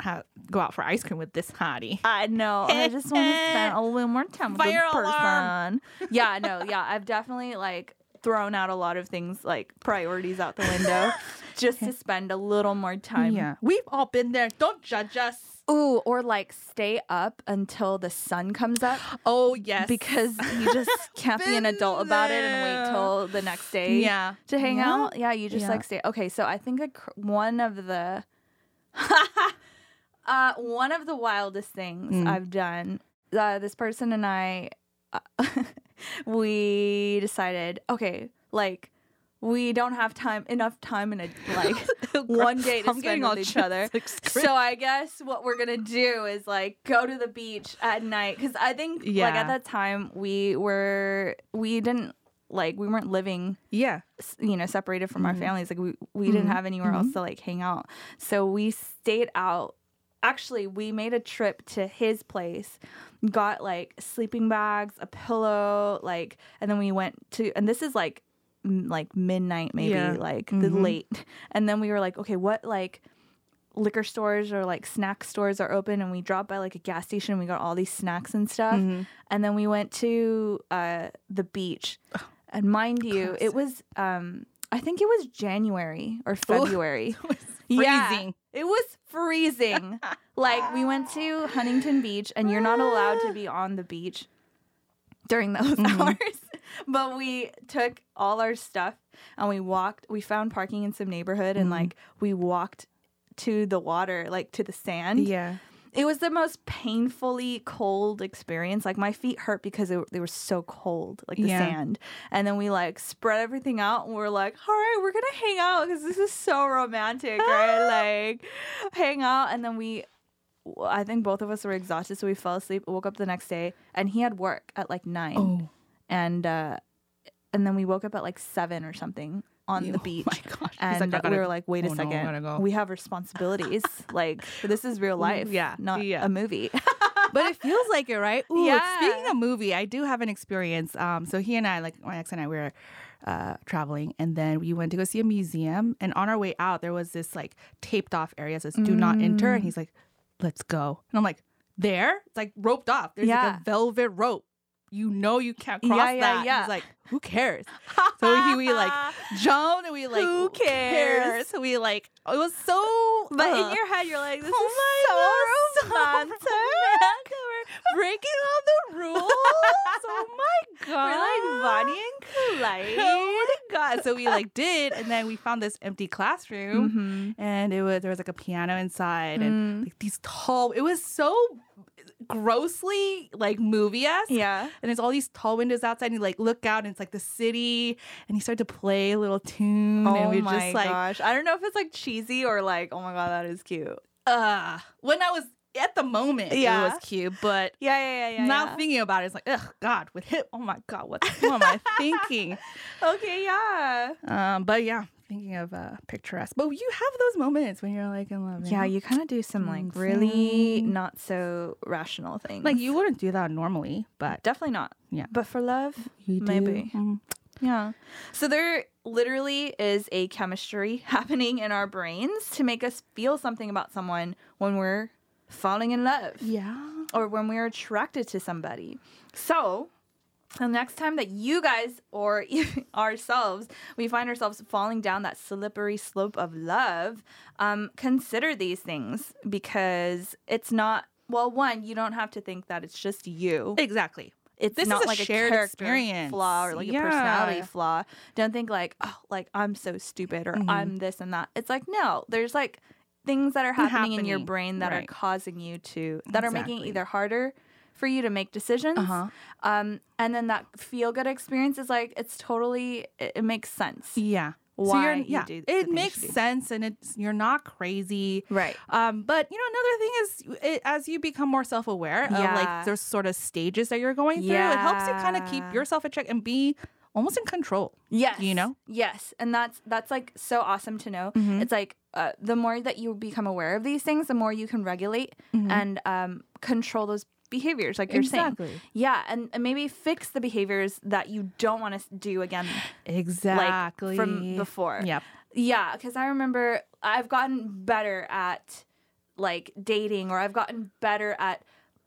ha- go out for ice cream with this hottie
I know. I just want to spend a little more time with
Fire alarm.
person. Yeah, no, yeah. I've definitely like thrown out a lot of things, like priorities out the window, just to spend a little more time
yeah we've all been there don't judge us
Ooh, or like stay up until the sun comes up
oh yes
because you just can't be an
Been
adult about it and wait
there.
till the next day
yeah
to hang
Yeah.
out. Yeah, you just
Yeah.
like stay. Okay, so I think a, cr- one of the uh, one of the wildest things
Mm.
I've done. Uh, this person and I, we decided, okay, like we don't have time enough time in a like one day to
I'm
spend with each other. So I guess what we're gonna do is like go to the beach at night because I think like at that time we were we didn't like we weren't living
yeah
you know separated from our
Mhm.
families like we we didn't
Mhm.
have anywhere else to like hang out so we stayed out actually we made a trip to his place got like sleeping bags a pillow like and then we went to and this is like m- like midnight maybe
Yeah.
like the
Mhm.
late and then we were like okay what like liquor stores or like snack stores are open and we dropped by like a gas station and we got all these snacks and stuff
Mhm.
and then we went to uh the beach and mind you it was um i think it was january or february. Yeah,
freezing.
it was freezing. Like we went to huntington beach and you're not allowed to be on the beach during those
Mhm.
hours. But we took all our stuff and we walked we found parking in some neighborhood and
Mhm.
like we walked to the water like to the sand.
Yeah
it was the most painfully cold experience. Like my feet hurt because it, they were so cold, like the
Yeah.
sand. And then we like spread everything out and we're like, all right, we're gonna hang out because this is so romantic, right? like hang out. And then we, I think both of us were exhausted, so we fell asleep. Woke up the next day, and he had work at like nine.
oh
and uh, and then we woke up at like seven or something on
You-
the
oh
beach.
my gosh.
And
like,
we
gotta-
were like, wait a
oh no,
second,
gotta go."
we have responsibilities. like this is real life,
yeah,
not
yeah.
a movie.
but it feels like it, right? Ooh,
Yeah.
Speaking of movie, I do have an experience. Um, so he and I, like my ex and I, we were uh, traveling, and then we went to go see a museum. And on our way out, there was this like taped off area says "Do not enter,"
Mm.
and he's like, "Let's go." And I'm like, "There?" It's like roped off. There's like a velvet rope. You know you can't cross
Yeah, yeah,
that.
yeah.
He's like, "Who cares?" so he we like jumped and we like,
Who cares?
So we like, it was so.
but
uh,
in your head, you're like, this
Oh
is so
my God,
romantic.
We're breaking all the rules. oh my god.
We're like Bonnie and Clyde.
Oh my god. So we like did, and then we found this empty classroom,
Mhm.
and it was there was like a piano inside,
Mm.
and like these tall. It was so grossly like movie esque.
Yeah.
And it's all these tall windows outside, and you like look out, and it's like the city, and he started to play a little tune, and
Oh
we
my
just like,
gosh. I don't know if it's like cheesy or like, oh my god, that is cute.
uh, when I was at the moment,
Yeah.
it was cute, but
Yeah, yeah, yeah, yeah.
now
yeah.
thinking about it, it's like, ugh, God, with him, oh my God, what, what am I thinking?
okay, yeah.
Um, but yeah, thinking of uh, picturesque. But you have those moments when you're like in love.
Yeah, you kind of do some like
Mm,
really not so rational things.
like you wouldn't do that normally, but
definitely not.
Yeah.
But for love,
you do.
maybe.
Mm.
Yeah. So there literally is a chemistry happening in our brains to make us feel something about someone when we're falling in love
Yeah.
or when we're attracted to somebody. So the next time that you guys or ourselves we find ourselves falling down that slippery slope of love, um, consider these things because it's not well. One, you don't have to think that it's just you
Exactly.
it's
This is
not
a
like
shared
a character
experience.
flaw or like a personality flaw. Don't think like, oh, like I'm so stupid or
Mhm.
I'm this and that. It's like no, there's like things that are happening, in your brain that are causing you to that are making it either harder for you to make decisions.
Uh-huh.
Um, and then that feel good experience is like it's totally it, it makes sense.
Yeah.
Why
you're,
you
yeah, it makes sense, and it's you're not crazy.
Right.
Um, but you know, another thing is, it, as you become more self-aware of
Yeah.
like there's sort of stages that you're going through, it helps you kind of keep yourself in check and be almost in control.
Yes.
You know?
Yes. And that's that's like so awesome to know.
Mhm.
It's like uh, the more that you become aware of these things, the more you can regulate
Mhm.
and um, control those behaviors, like you're saying. Yeah, and, and maybe fix the behaviors that you don't want to do again
exactly
from before.
Yep.
Yeah, because I remember I've gotten better at like dating, or I've gotten better at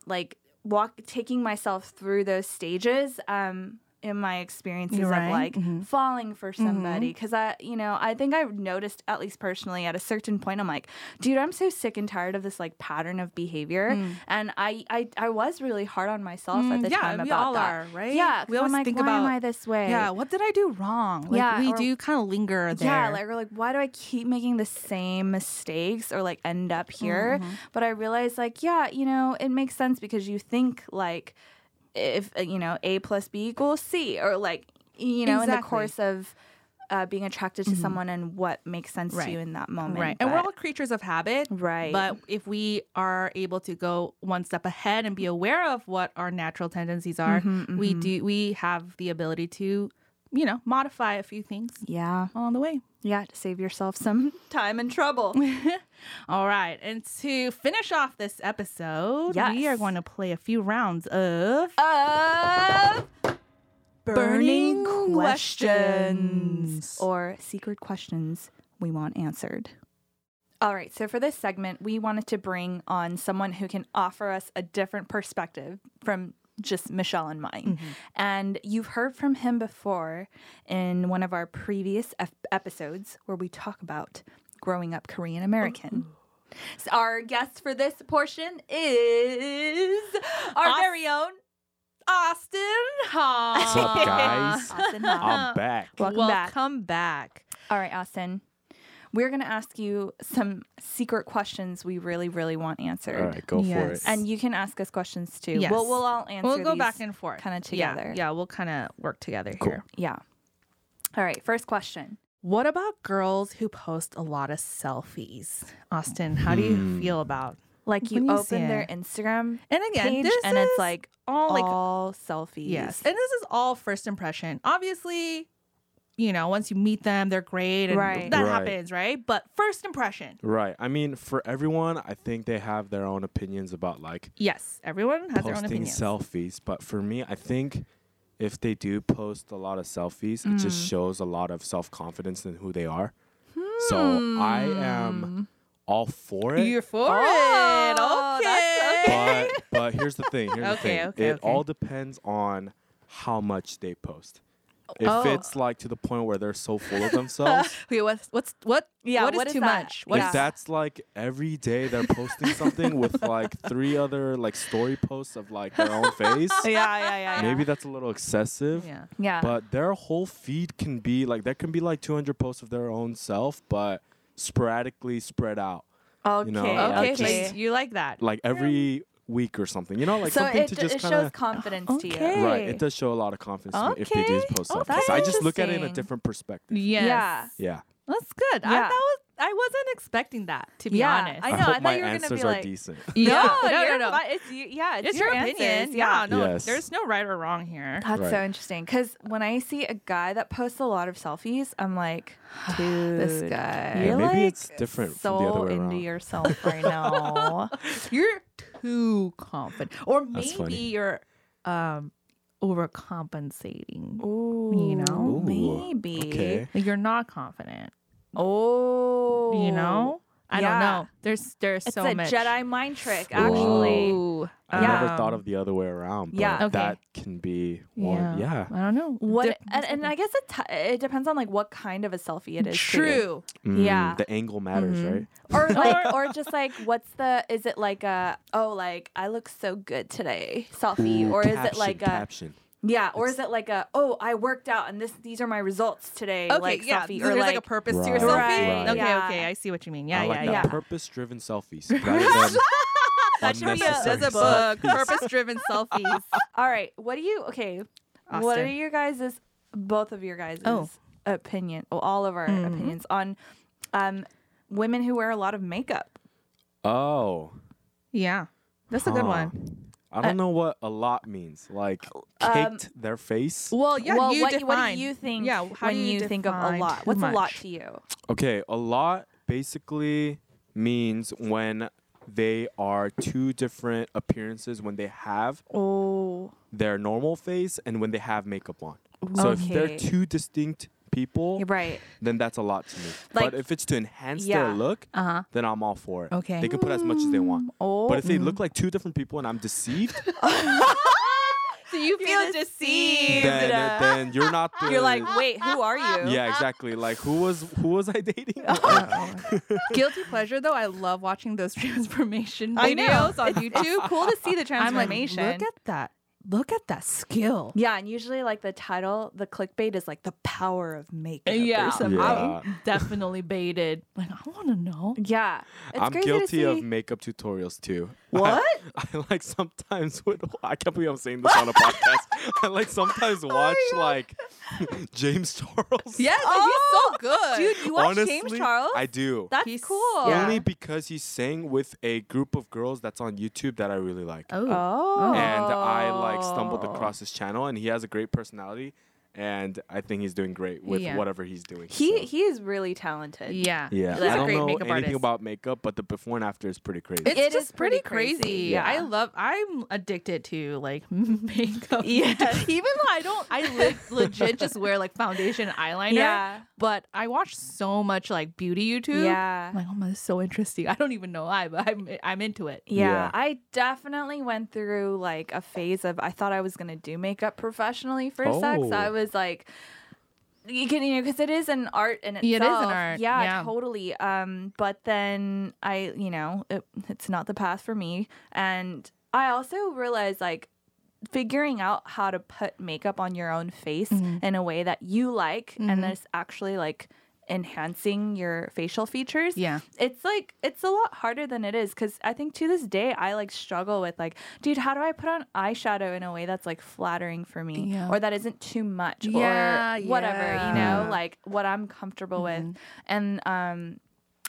like walk taking myself through those stages. Um, in my experiences
You're
of
right.
like
Mhm.
falling for somebody, because I, you know, I think I've noticed at least personally at a certain point, I'm like, dude, I'm so sick and tired of this like pattern of behavior, and I, I, I was really hard on myself at
Mm,
the
yeah,
time
we
about
all
that.
are, right?
Yeah,
We always
like,
think
why
about-
am I this way?
Yeah, what did I do wrong? Like,
Yeah,
we
or-
do kind of linger there.
Yeah, like we're like why do I keep making the same mistakes or like end up here?
Mm-hmm.
But I realized like yeah, you know, it makes sense because you think like if uh, you know A plus B equals C or like you know in the course of uh, being attracted to someone and what makes sense
Right.
to you in that moment.
right, and we're all creatures of habit.
right.
But if we are able to go one step ahead and be aware of what our natural tendencies are,
Mhm,
we
mhm.
do we have the ability to, you know, modify a few things
yeah,
along the way.
yeah, to save yourself some time and trouble.
All right, and to finish off this episode, we are going to play a few rounds of
of
Burning
questions
questions.
or secret questions we want answered. All right, so for this segment, we wanted to bring on someone who can offer us a different perspective from just Michelle and mine. Mm-hmm. And you've heard from him before in one of our previous ep- episodes where we talk about growing up Korean American. So our guest for this portion is our
Aus-
very own
Austin Hall.
What's up, guys?
Austin Hall.
I'm back.
Welcome back.
Welcome back.
All right, Austin. We're going to ask you some secret questions we really, really want answered.
All right, go for it.
And you can ask us questions too.
Yes.
We'll, we'll all answer
We'll go
these
back and forth,
kinda together.
Yeah, yeah we'll kind of work together
Cool.
here.
Yeah. All right, first question.
What about girls who post a lot of selfies? Austin, how do you
Hmm.
feel about
Like you
you
open their. Instagram
And again,
page and it's like
all like
all selfies.
yes, and this is all first impression. Obviously, you know, once you meet them, they're great, and
Right.
that
Right.
happens, right? But first impression,
Right. I mean, for everyone, I think they have their own opinions about like
yes, everyone has their own
posting
opinions.
selfies. But for me, I think if they do post a lot of selfies, it just
Mm.
shows a lot of self confidence in who they are. So I am all for it.
You're for
Oh,
it,
that's
okay.
but but here's the thing. Here's the thing.
okay,
it
okay.
all depends on how much they post. If
Oh.
it's like to the point where they're so full of themselves,
Wait, what's what's what?
Yeah,
what is
what is
too
that?
much? What
Yeah.
if
is
that's like every day they're posting something with like three other like story posts of like their own face,
yeah, yeah, yeah.
maybe that's a little excessive.
yeah.
yeah.
But their whole feed can be like there can be like 200 posts of their own self, but sporadically spread out,
okay,
you know,
Okay,
okay.
so you like that?
like every week or something. You know, like
so
something
it,
to
d-
just
it
kind
shows
of
confidence to
Okay.
you.
right. It does show a lot of confidence to me if they do
Okay.
post
Oh,
selfies.
that's
I just look at it in a different perspective.
Yes.
Yeah.
Yeah,
That's good. I
Yeah.
that was I wasn't expecting that to be
Yeah,
honest.
I
I,
know, I
hope
thought
my
you were gonna
answers
be
are
like-
decent.
Yeah.
no,
no,
you're
no, no.
It's you, yeah, it's,
It's your,
answers.
opinion.
Yeah,
Yeah, no,
Yes.
there's no right or wrong here.
That's
Right.
so interesting because when I see a guy that posts a lot of selfies, I'm like, dude,
This guy.
you're
maybe
like
it's different
so
from the other way
into
around.
yourself right now.
You're too confident, or
That's
maybe
funny.
you're um overcompensating.
Ooh,
You know?
Ooh,
maybe.
Okay.
Like you're not confident.
Oh,
You know, I
Yeah.
don't know. There's there's
it's
so
a
much.
Jedi mind trick, actually.
Ooh.
I never
Um,
thought of the other way around. But
Yeah.
Okay.
that can be one. Yeah.
I don't know.
What
Dep-
and, and I guess it, t- it depends on like what kind of a selfie it is.
True.
Mm,
Yeah.
The angle matters,
Mhm.
right?
or like or just like what's the is it like a oh like I look so good today selfie
Ooh,
or is it like a
caption?
Yeah or is it like a oh I worked out and this these are my results today
Okay,
like
yeah.
selfie
so
or
there's like,
like,
a purpose to your selfie.
right.
Okay,
Yeah.
okay, I see what you mean. Yeah,
I like
yeah,
that.
yeah.
yeah.
Purpose-driven selfies rather than
That should be a, there's a book, purpose-driven selfies.
all right what do you okay what are your guys' both of your guys'
Oh.
opinion well, all of our
Mhm.
opinions on um women who wear a lot of makeup
Oh.
Yeah, that's a good one.
I don't know what a lot means. Like
Um,
caked their face.
Well, yeah,
well
you
what, what do you think
Yeah, how
when
do
you,
you
think of a lot
too
what's a lot to you
Okay, a lot basically means when they are two different appearances when they have
oh
their normal face and when they have makeup on. So if they're two distinct people,
right
then that's a lot to me.
Like-
but if it's to enhance
Yeah.
their look,
Uh huh.
then I'm all for it.
Okay.
They can put as much as they want.
oh
But if they look like two different people and I'm deceived,
So you feel deceived.
then
uh,
then you're not the
You're like, wait, who are you?
Yeah, exactly. Like who was who was I dating?
Guilty pleasure though. I love watching those transformation
I know.
videos on
It's-
YouTube.
Cool to see the
I'm like,
transformation.
look at that. Look at that skill.
yeah, and usually like the title, the clickbait is like the power of makeup.
Yeah,
or something.
Yeah.
I'm definitely baited. Like, I want to know.
Yeah. It's
I'm
crazy to
guilty of makeup tutorials too.
What?
I, like sometimes would I can't believe I'm saying this on a podcast. I like sometimes oh watch like James Charles.
Yes,
Oh,
he's so oh! good.
Dude, you watch
Honestly,
James Charles?
I do.
That's
He's-
cool.
yeah.
Only because he sang with a group of girls that's on YouTube that I really like.
oh.
Oh.
And I like stumbled across his channel and he has a great personality and I think he's doing great with
Yeah.
whatever he's doing.
He
so.
he is really talented.
Yeah.
yeah,
He's
I
a
don't
great
know
makeup
anything
artist.
about makeup, but the before and after is pretty crazy.
It's
It
just
is
pretty
pretty
crazy.
crazy, yeah.
I love. I'm addicted to like makeup.
Yes.
Even though I don't, I le- legit just wear like foundation, eyeliner.
Yeah.
But I watch so much like beauty YouTube.
Yeah.
I'm like, oh my, this is so interesting. I don't even know why, but I'm I'm into it.
Yeah,
Yeah.
I definitely went through like a phase of I thought I was gonna do makeup professionally for sex.
Oh.
I was like, you can you know because it is an art in itself.
It is an art,
Yeah,
yeah.
totally. Um, but then I, you know, it, it's not the path for me, and I also realized like figuring out how to put makeup on your own face
Mm-hmm.
in a way that you like and that's actually like enhancing your facial features
Yeah.
it's like it's a lot harder than it is because i think to this day i like struggle with like dude how do i put on eyeshadow in a way that's like flattering for me
Yeah.
or that isn't too much
Yeah,
or whatever you know like what i'm comfortable with and um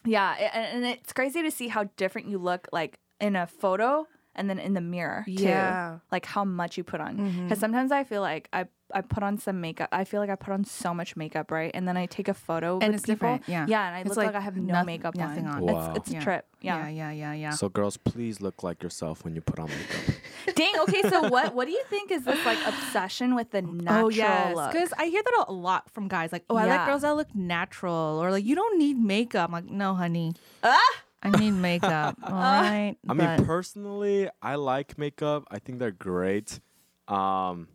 yeah and, and it's crazy to see how different you look like in a photo and then in the mirror too.
Yeah.
Like how much you put on. Because
Mhm.
sometimes I feel like I I put on some makeup. I feel like I put on so much makeup, right? And then I take a photo
And
with
it's
people.
different, yeah.
Yeah, and I
It's
look
like
like, I have no
noth-
makeup
nothing
on.
on.
Wow.
It's, it's
Yeah.
a trip.
Yeah,
Yeah.
yeah, yeah, yeah.
So girls, please look like yourself when you put on makeup.
Dang. Okay. So what what do you think is this like obsession with the natural
oh yes,
look?
because I hear that a lot from guys. Like, oh, I like girls that look natural, or like you don't need makeup. I'm like, no, honey,
Ah!
I need makeup. All right.
I mean, personally, I like makeup. I think they're great. Um,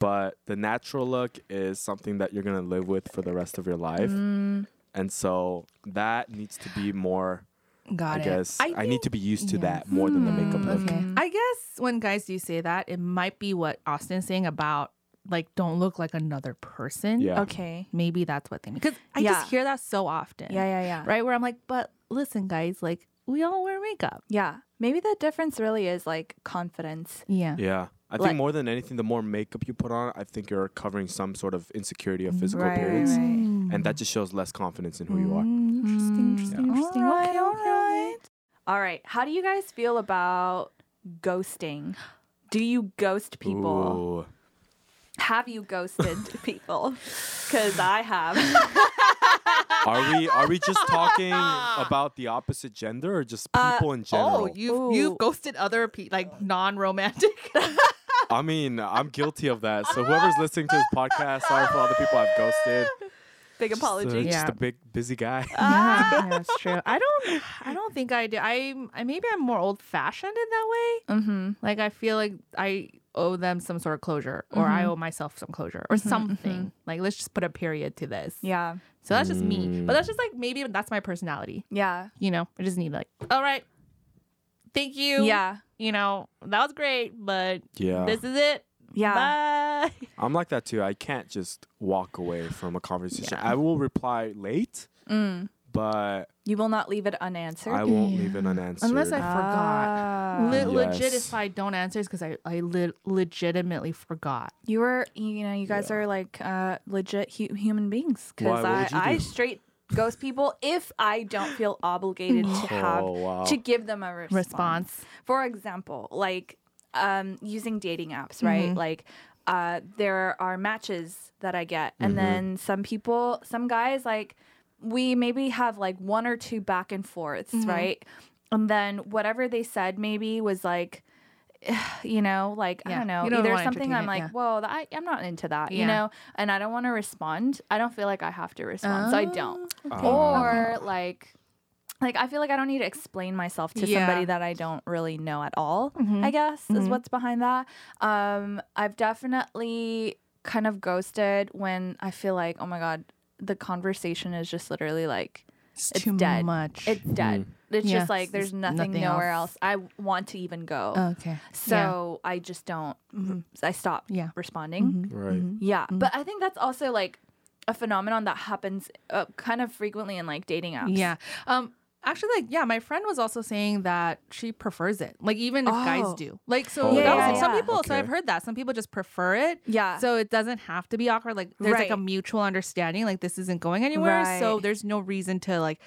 but the natural look is something that you're gonna live with for the rest of your life,
Mm,
and so that needs to be more.
got
I
it.
guess I, need to be used to
yeah.
that more than the makeup
Hmm,
look.
Okay. I guess when guys do say that, it might be what Austin's saying about like don't look like another person.
Yeah.
okay.
Maybe that's what they mean. Because I
Yeah.
just hear that so often.
Yeah. Yeah. Yeah.
Right? Where I'm like, but listen, guys, like we all wear makeup.
Yeah. Maybe the difference really is like confidence.
Yeah.
Yeah. I
Like-
think more than anything, the more makeup you put on, I think you're covering some sort of insecurity of physical
Right, right,
appearance,
right.
and that just shows less confidence in who you are.
Mm, Interesting,
Mm.
interesting,
Yeah.
interesting.
Alright,
okay, okay, okay.
All right. How do you guys feel about ghosting? Do you ghost people?
Ooh.
Have you ghosted people? Because I have.
Are we are we just talking about the opposite gender or just
Uh,
people in general?
Oh, you've
Ooh.
you've ghosted other people, like non-romantic.
I mean, I'm guilty of that. So whoever's listening to this podcast, sorry for all the people I've ghosted.
Big
Just, uh,
apology.
Just
Yeah.
a big busy guy.
yeah, yeah, it's true. I don't. I don't think I do. I. I maybe I'm more old-fashioned in that way.
Mm-hmm.
Like I feel like I owe them some sort of closure, or I
Mhm.
owe myself some closure, or something. Like let's just put a period to this.
Yeah.
So that's just me. But that's just like maybe that's my personality.
Yeah.
You know, I just need like, all right, thank you.
Yeah.
You know, that was great, but
Yeah.
this is it.
Yeah.
Bye.
I'm like that too. I can't just walk away from a conversation.
Yeah.
I will reply late,
Mm.
but
You will not leave it unanswered.
I won't
Yeah.
leave it unanswered.
Unless I forgot.
Ah.
Le- Legit, if I don't answer, it's because I, I le- legitimately forgot.
You were, you know, you guys
Yeah.
are like uh, legit hu- human beings because I, I straight ghost people if I don't feel obligated to have
oh wow.
to give them a response.
Response.
For example, like um, using dating apps, right?
Mhm.
Like uh, there are matches that I get, and
Mhm.
then some people, some guys, like we maybe have like one or two back and forths,
Mhm.
right? And then whatever they said maybe was like. You know, like I don't know,
don't
either something I'm
it,
like,
yeah.
whoa, that, I, I'm not into that, you know, and I don't want to respond. I don't feel like I have to respond, so I don't
Ah.
or like like I feel like I don't need to explain myself to
Yeah.
somebody that I don't really know at all.
Mhm.
I guess is
Mhm.
what's behind that. Um, I've definitely kind of ghosted when I feel like, oh my god, the conversation is just literally like
It's,
It's
too
dead.
much.
it's dead. It's
Yeah,
just like there's
there's
nothing,
nothing
nowhere
else.
else. I want to even go.
okay.
so I just don't.
Mhm.
I stop
Yeah.
responding.
Mhm.
Right.
Mhm.
Yeah,
Mhm.
but I think that's also like a phenomenon that happens uh, kind of frequently in like dating apps.
Yeah. Um. Actually, like, yeah, my friend was also saying that she prefers it. Like, even if guys
Oh.
do. Like, so
Oh,
that
Yeah,
some
yeah.
people. So I've heard that some people just prefer it.
yeah.
So it doesn't have to be awkward. Like, there's like a mutual understanding. Like, this isn't going anywhere. So there's no reason to like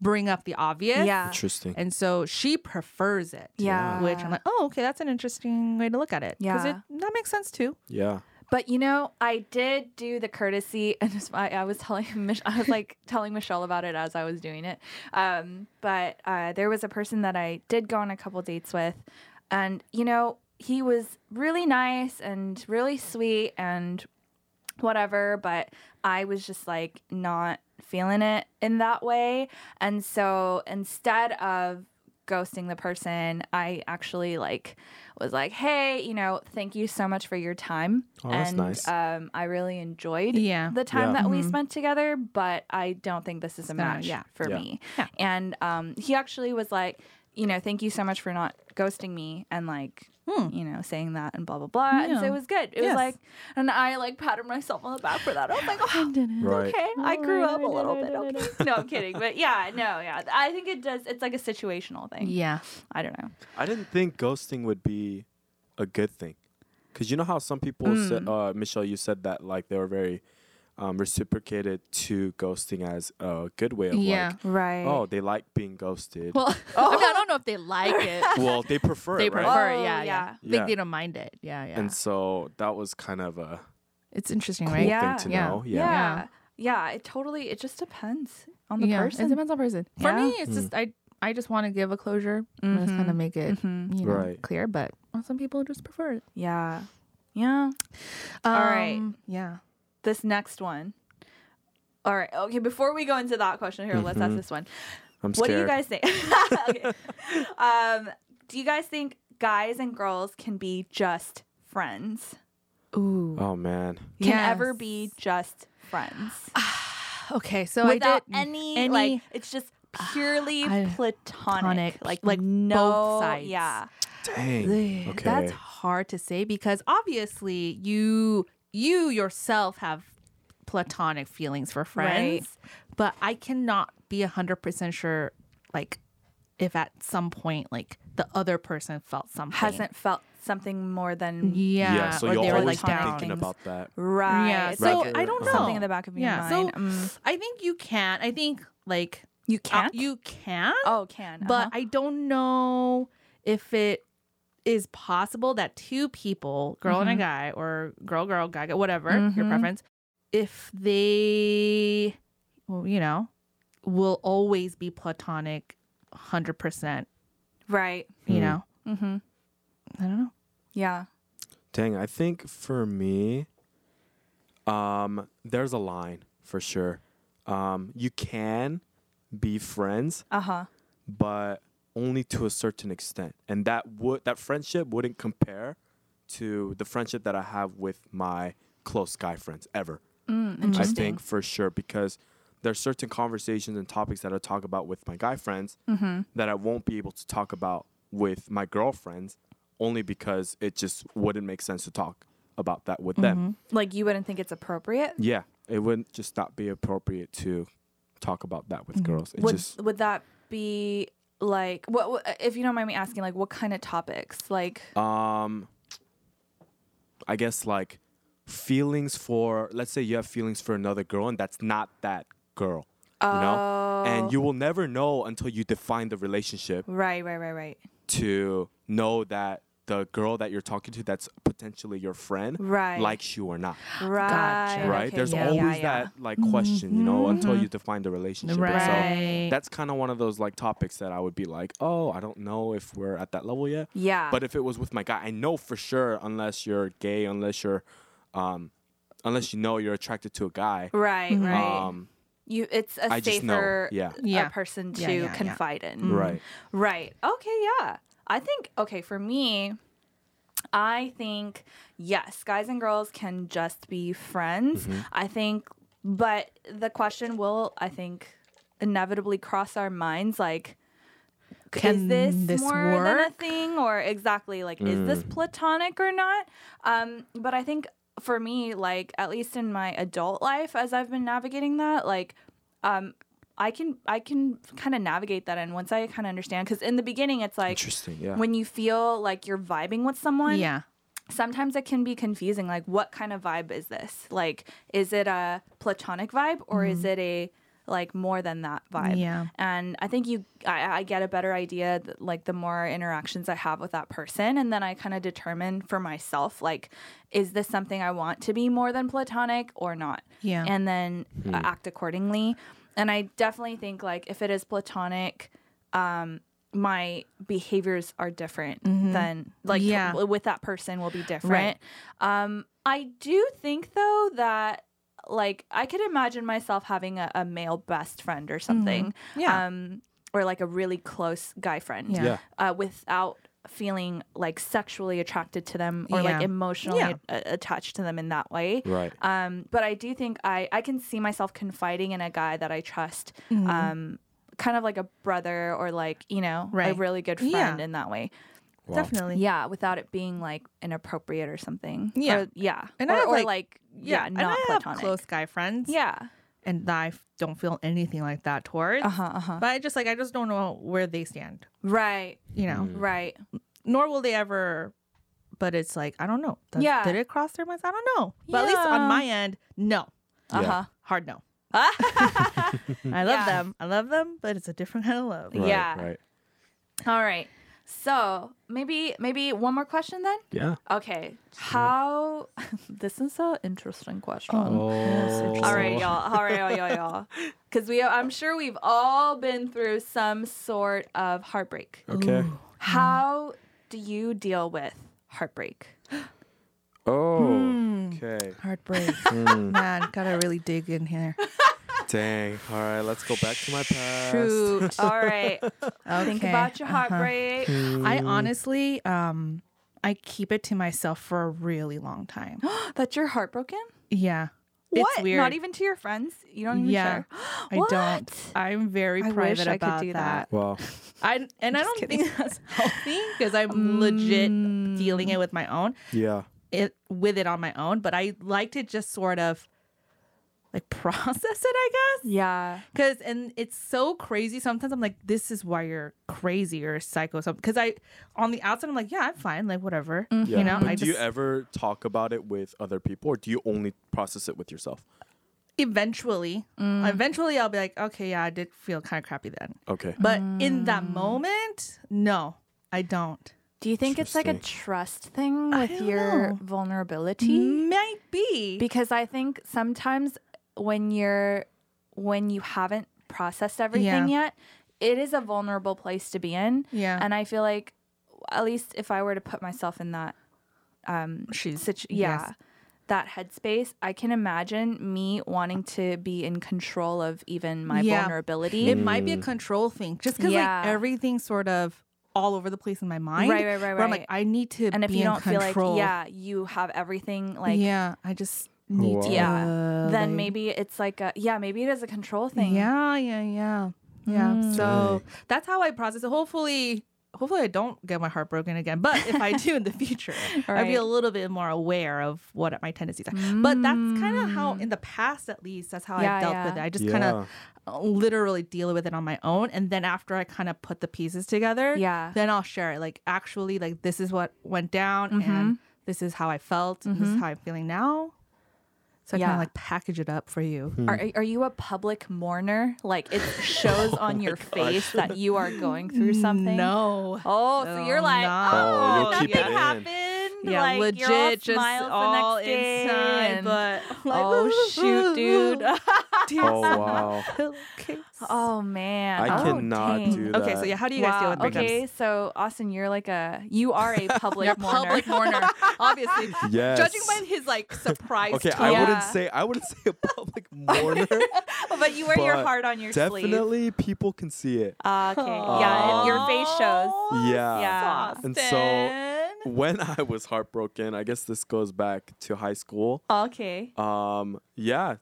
bring up the obvious.
yeah,
Interesting.
And so she prefers it.
yeah.
Which I'm like, oh, okay, that's an interesting way to look at it. Because
Yeah.
it that makes sense too.
Yeah.
But you know, I did do the courtesy, and just, I, I was telling Mich- I was like telling Michelle about it as I was doing it. Um, but uh, there was a person that I did go on a couple dates with, and you know, he was really nice and really sweet and whatever. But I was just like not feeling it in that way, and so instead of ghosting the person, I actually like was like, "Hey, you know, thank you so much for your time."
Oh, that's
and
nice.
um, I really enjoyed
Yeah.
the time
Yeah.
that we
Mhm.
spent together, but I don't think this is a match
yeah.
for
Yeah.
me.
Yeah.
And um, he actually was like, you know, thank you so much for not ghosting me and like,
Hmm.
you know, saying that and blah blah blah. And so it was good. It
Yes.
was like, and I like patted myself on the back for that. I was like, oh,
Right.
okay, I grew up a little bit. Okay. No, I'm kidding, but yeah, no, yeah. I think it does. It's like a situational thing.
Yeah.
I don't know.
I didn't think ghosting would be a good thing. Cause you know how some people said,
Mm.
uh, Michelle, you said that like they were very um, reciprocated to ghosting as a good way of
Yeah.
like,
Right.
oh, they like being ghosted.
Well, I, mean, I don't know if they like it.
well, they prefer
they
it, right?
prefer
Oh,
it. Yeah,
yeah.
yeah.
Yeah.
Think they don't mind it. Yeah, yeah.
And so that was kind of a
it's interesting,
cool
right?
Yeah.
thing to
Yeah.
know.
yeah.
Yeah.
yeah. It totally. It just depends on the
yeah,
person.
It depends on person. For me, it's just I I just want to give a closure. and Just kind of make it
Mhm.
you know
Right.
clear. But some people just prefer it.
Yeah. Yeah. All right.
Um, Yeah.
This next one. All right. Okay. Before we go into that question here, let's ask
Mhm.
this one.
I'm
What do you guys think? okay. Um, do you guys think guys and girls can be just friends?
Ooh.
Oh man.
Can ever be just friends
Okay, so
without
I did
any,
any-
like it's just purely
I-
platonic,
platonic,
like
like
no,
both sides.
Yeah.
Dang. Okay.
That's hard to say because obviously you you yourself have platonic feelings for friends, but I cannot be hundred percent sure, like if at some point like the other person felt something
Hasn't felt something more than
yeah,
so
or
you'll
they were
always
like down.
thinking about that.
right.
Yeah, so
like
I don't know.
something in the back of your
Yeah,
mind.
so
Mm.
I think you can. I think like
you
uh,
can't.
you can,
oh, can.
but
uh-huh.
I don't know if it is possible that two people, girl and a guy, or girl, girl, guy, guy, whatever your
Mhm.
preference, if they, well, you know, will always be platonic, hundred percent.
right.
You
Hmm.
know,
Mm-hmm.
I don't know.
Yeah.
Dang, I think for me, um, there's a line for sure. Um, you can be friends,
Uh huh.
but only to a certain extent, and that would that friendship wouldn't compare to the friendship that I have with my close guy friends ever.
Mm,
I think for sure because there's certain conversations and topics that I talk about with my guy friends
Mm-hmm.
that I won't be able to talk about with my girlfriends only because it just wouldn't make sense to talk about that with them.
Like you wouldn't think it's appropriate.
Yeah, it wouldn't just not be appropriate to talk about that with girls. It
Would
just
would that be like what, what? If you don't mind me asking, like what kind of topics? Like
um I guess like feelings for let's say you have feelings for another girl and that's not that girl. You know?
Oh.
And you will never know until you define the relationship
right, right, right, right,
to know that the girl that you're talking to that's potentially your friend
right,
likes you or not.
right,
right?
okay,
There's
yeah,
always
yeah, yeah.
that like question, you know, until
Mhm.
you define the relationship. And
Right.
So that's kind of one of those like topics that I would be like, oh, I don't know if we're at that level yet.
Yeah,
But if it was with my guy, I know for sure, unless you're gay, unless you're, um, unless you know you're attracted to a guy,
right,
Mhm.
right.
um,
you, it's a
I
safer
yeah.
Yeah.
a person to
Yeah, yeah, yeah.
confide in.
Right,
Right. Okay, yeah. I think okay, for me, I think yes, guys and girls can just be friends.
Mm-hmm.
I think but the question will I think inevitably cross our minds like is
Can
this,
this
more than a thing or exactly like is this
Mm.
platonic or not? Um but I think for me like at least in my adult life as I've been navigating that like um I can I can kind of navigate that and once I kind of understand because in the beginning it's like
interesting, yeah.
when you feel like you're vibing with someone
Yeah.
sometimes it can be confusing like what kind of vibe is this like is it a platonic vibe or is it a like more than that vibe
Yeah.
and i think you i, I get a better idea th- like the more interactions i have with that person and then i kind of determine for myself like is this something i want to be more than platonic or not
Yeah.
and then uh, act accordingly and i definitely think like if it is platonic um my behaviors are different than like
Mm-hmm. Yeah.
w- with that person will be different um i do think though that like i could imagine myself having a, a male best friend or something
Mm-hmm. Yeah.
um or like a really close guy friend
Yeah.
yeah,
uh, without feeling like sexually attracted to them or like emotionally
Yeah.
a- attached to them in that way
right.
um, but I do think I, I can see myself confiding in a guy that I trust,
Mm-hmm.
um, kind of like a brother or like, you know, a really good friend
Yeah.
in that way.
Wow.
Definitely.
Yeah, without it being like inappropriate or something.
Yeah.
Or- yeah.
And
or,
I have,
or,
like-
like, yeah,
and
not
I
platonic.
have close guy friends.
Yeah.
And I don't feel anything like that towards.
Uh huh. Uh huh.
But I just like I just don't know where they stand.
Right.
You know.
Mm.
Right.
Nor will they ever. But it's like I don't know. Does,
Yeah.
Did it cross their minds? I don't know. But at least on my end, no.
Uh huh.
Hard no. I love
Yeah.
them. I love them, but it's a different kind of love.
Right,
Yeah.
Right.
All right. So maybe maybe one more question then.
Yeah.
Okay. How? this is an interesting question.
Oh.
All right, y'all. All right, y'all, y'all, y'all. Because we, I'm sure we've all been through some sort of heartbreak.
Okay.
How do you deal with heartbreak?
Oh. Okay.
Heartbreak.
Hmm.
Man, gotta really dig in here.
Dang. All right. Let's go back to my past.
Shoot.
All right. Think about your
uh-huh.
heartbreak.
I honestly, um, I keep it to myself for a really long time.
that you're heartbroken.
Yeah.
What?
It's weird.
Not even to your friends. You don't even
Yeah.
share.
I don't. I'm very
I wish
private
I could
about
do
that.
Well,
I and I
Just
don't
kidding.
think that's healthy because I'm legit dealing it with my own
yeah.
it with it on my own. But I like to just sort of like process it, I guess.
Yeah.
Because and it's so crazy. Sometimes I'm like, this is why you're crazy or psycho. Because I, on the outside, I'm like, yeah, I'm fine, like whatever.
Yeah.
You know,
But
I
do
just
you ever talk about it with other people, or do you only process it with yourself?
eventually, mm. eventually, I'll be like, okay, yeah, I did feel kind of crappy then.
Okay.
But in that mm. moment, no, I don't.
Do you think it's like a trust thing with your
know.
vulnerability?
Might be.
Because I think sometimes when you're when you haven't processed everything yet, it is a vulnerable place to be in.
Yeah.
And I feel like at least if I were to put myself in that um
She's
situ- yeah,
yes.
that headspace, I can imagine me wanting to be in control of even my
Yeah.
vulnerability.
It might be a control thing, just because
Yeah.
like everything's sort of all over the place in my mind.
Right, right, right,
Where I'm like. I need to
and if you
in
don't feel like yeah, you have everything like
yeah, I just need to.
wow.
yeah,
uh,
then
like-
maybe it's like a yeah, maybe it is a control thing.
Yeah, yeah, yeah, yeah. So that's how I process it. Hopefully, hopefully I don't get my heart broken again. But if I do in the future, I'd be a little bit more aware of what my tendencies are. But that's kind of how, in the past at least, that's how
Yeah,
I've dealt
yeah.
with it. I just kind of literally deal with it on my own, and then after I kind of put the pieces together,
Yeah.
then I'll share it. Like actually, like this is what went down,
Mm-hmm.
and this is how I felt, and this is how I'm feeling now. So I kind
Yeah.
of like package it up for you.
Hmm.
Are, are you a public mourner? Like it shows on your face that you are going through something.
No.
Oh, so you're
Oh,
like,
no.
Oh, you'll
nothing
keep
happened.
Yeah,
like,
legit,
you're all
just
smiles the
all
next day
inside,
and-
but like,
oh shoot, dude.
Oh wow.
Oh man,
I
oh,
cannot
dang.
do that.
Okay, so yeah, how do you guys deal
Wow.
with breakups?
Okay, so Austin, you're like a you are a public
You're a
mourner.
public mourner, obviously.
Yes.
Judging by his like surprise
Okay,
tone.
I
Yeah.
wouldn't say I wouldn't say a public mourner.
but you wear your heart on your sleeve.
Definitely, people can see it.
Uh, okay, yeah, your face shows.
Yeah.
Yeah.
And so when I was heartbroken, I guess this goes back to high school.
Okay.
Um, yeah,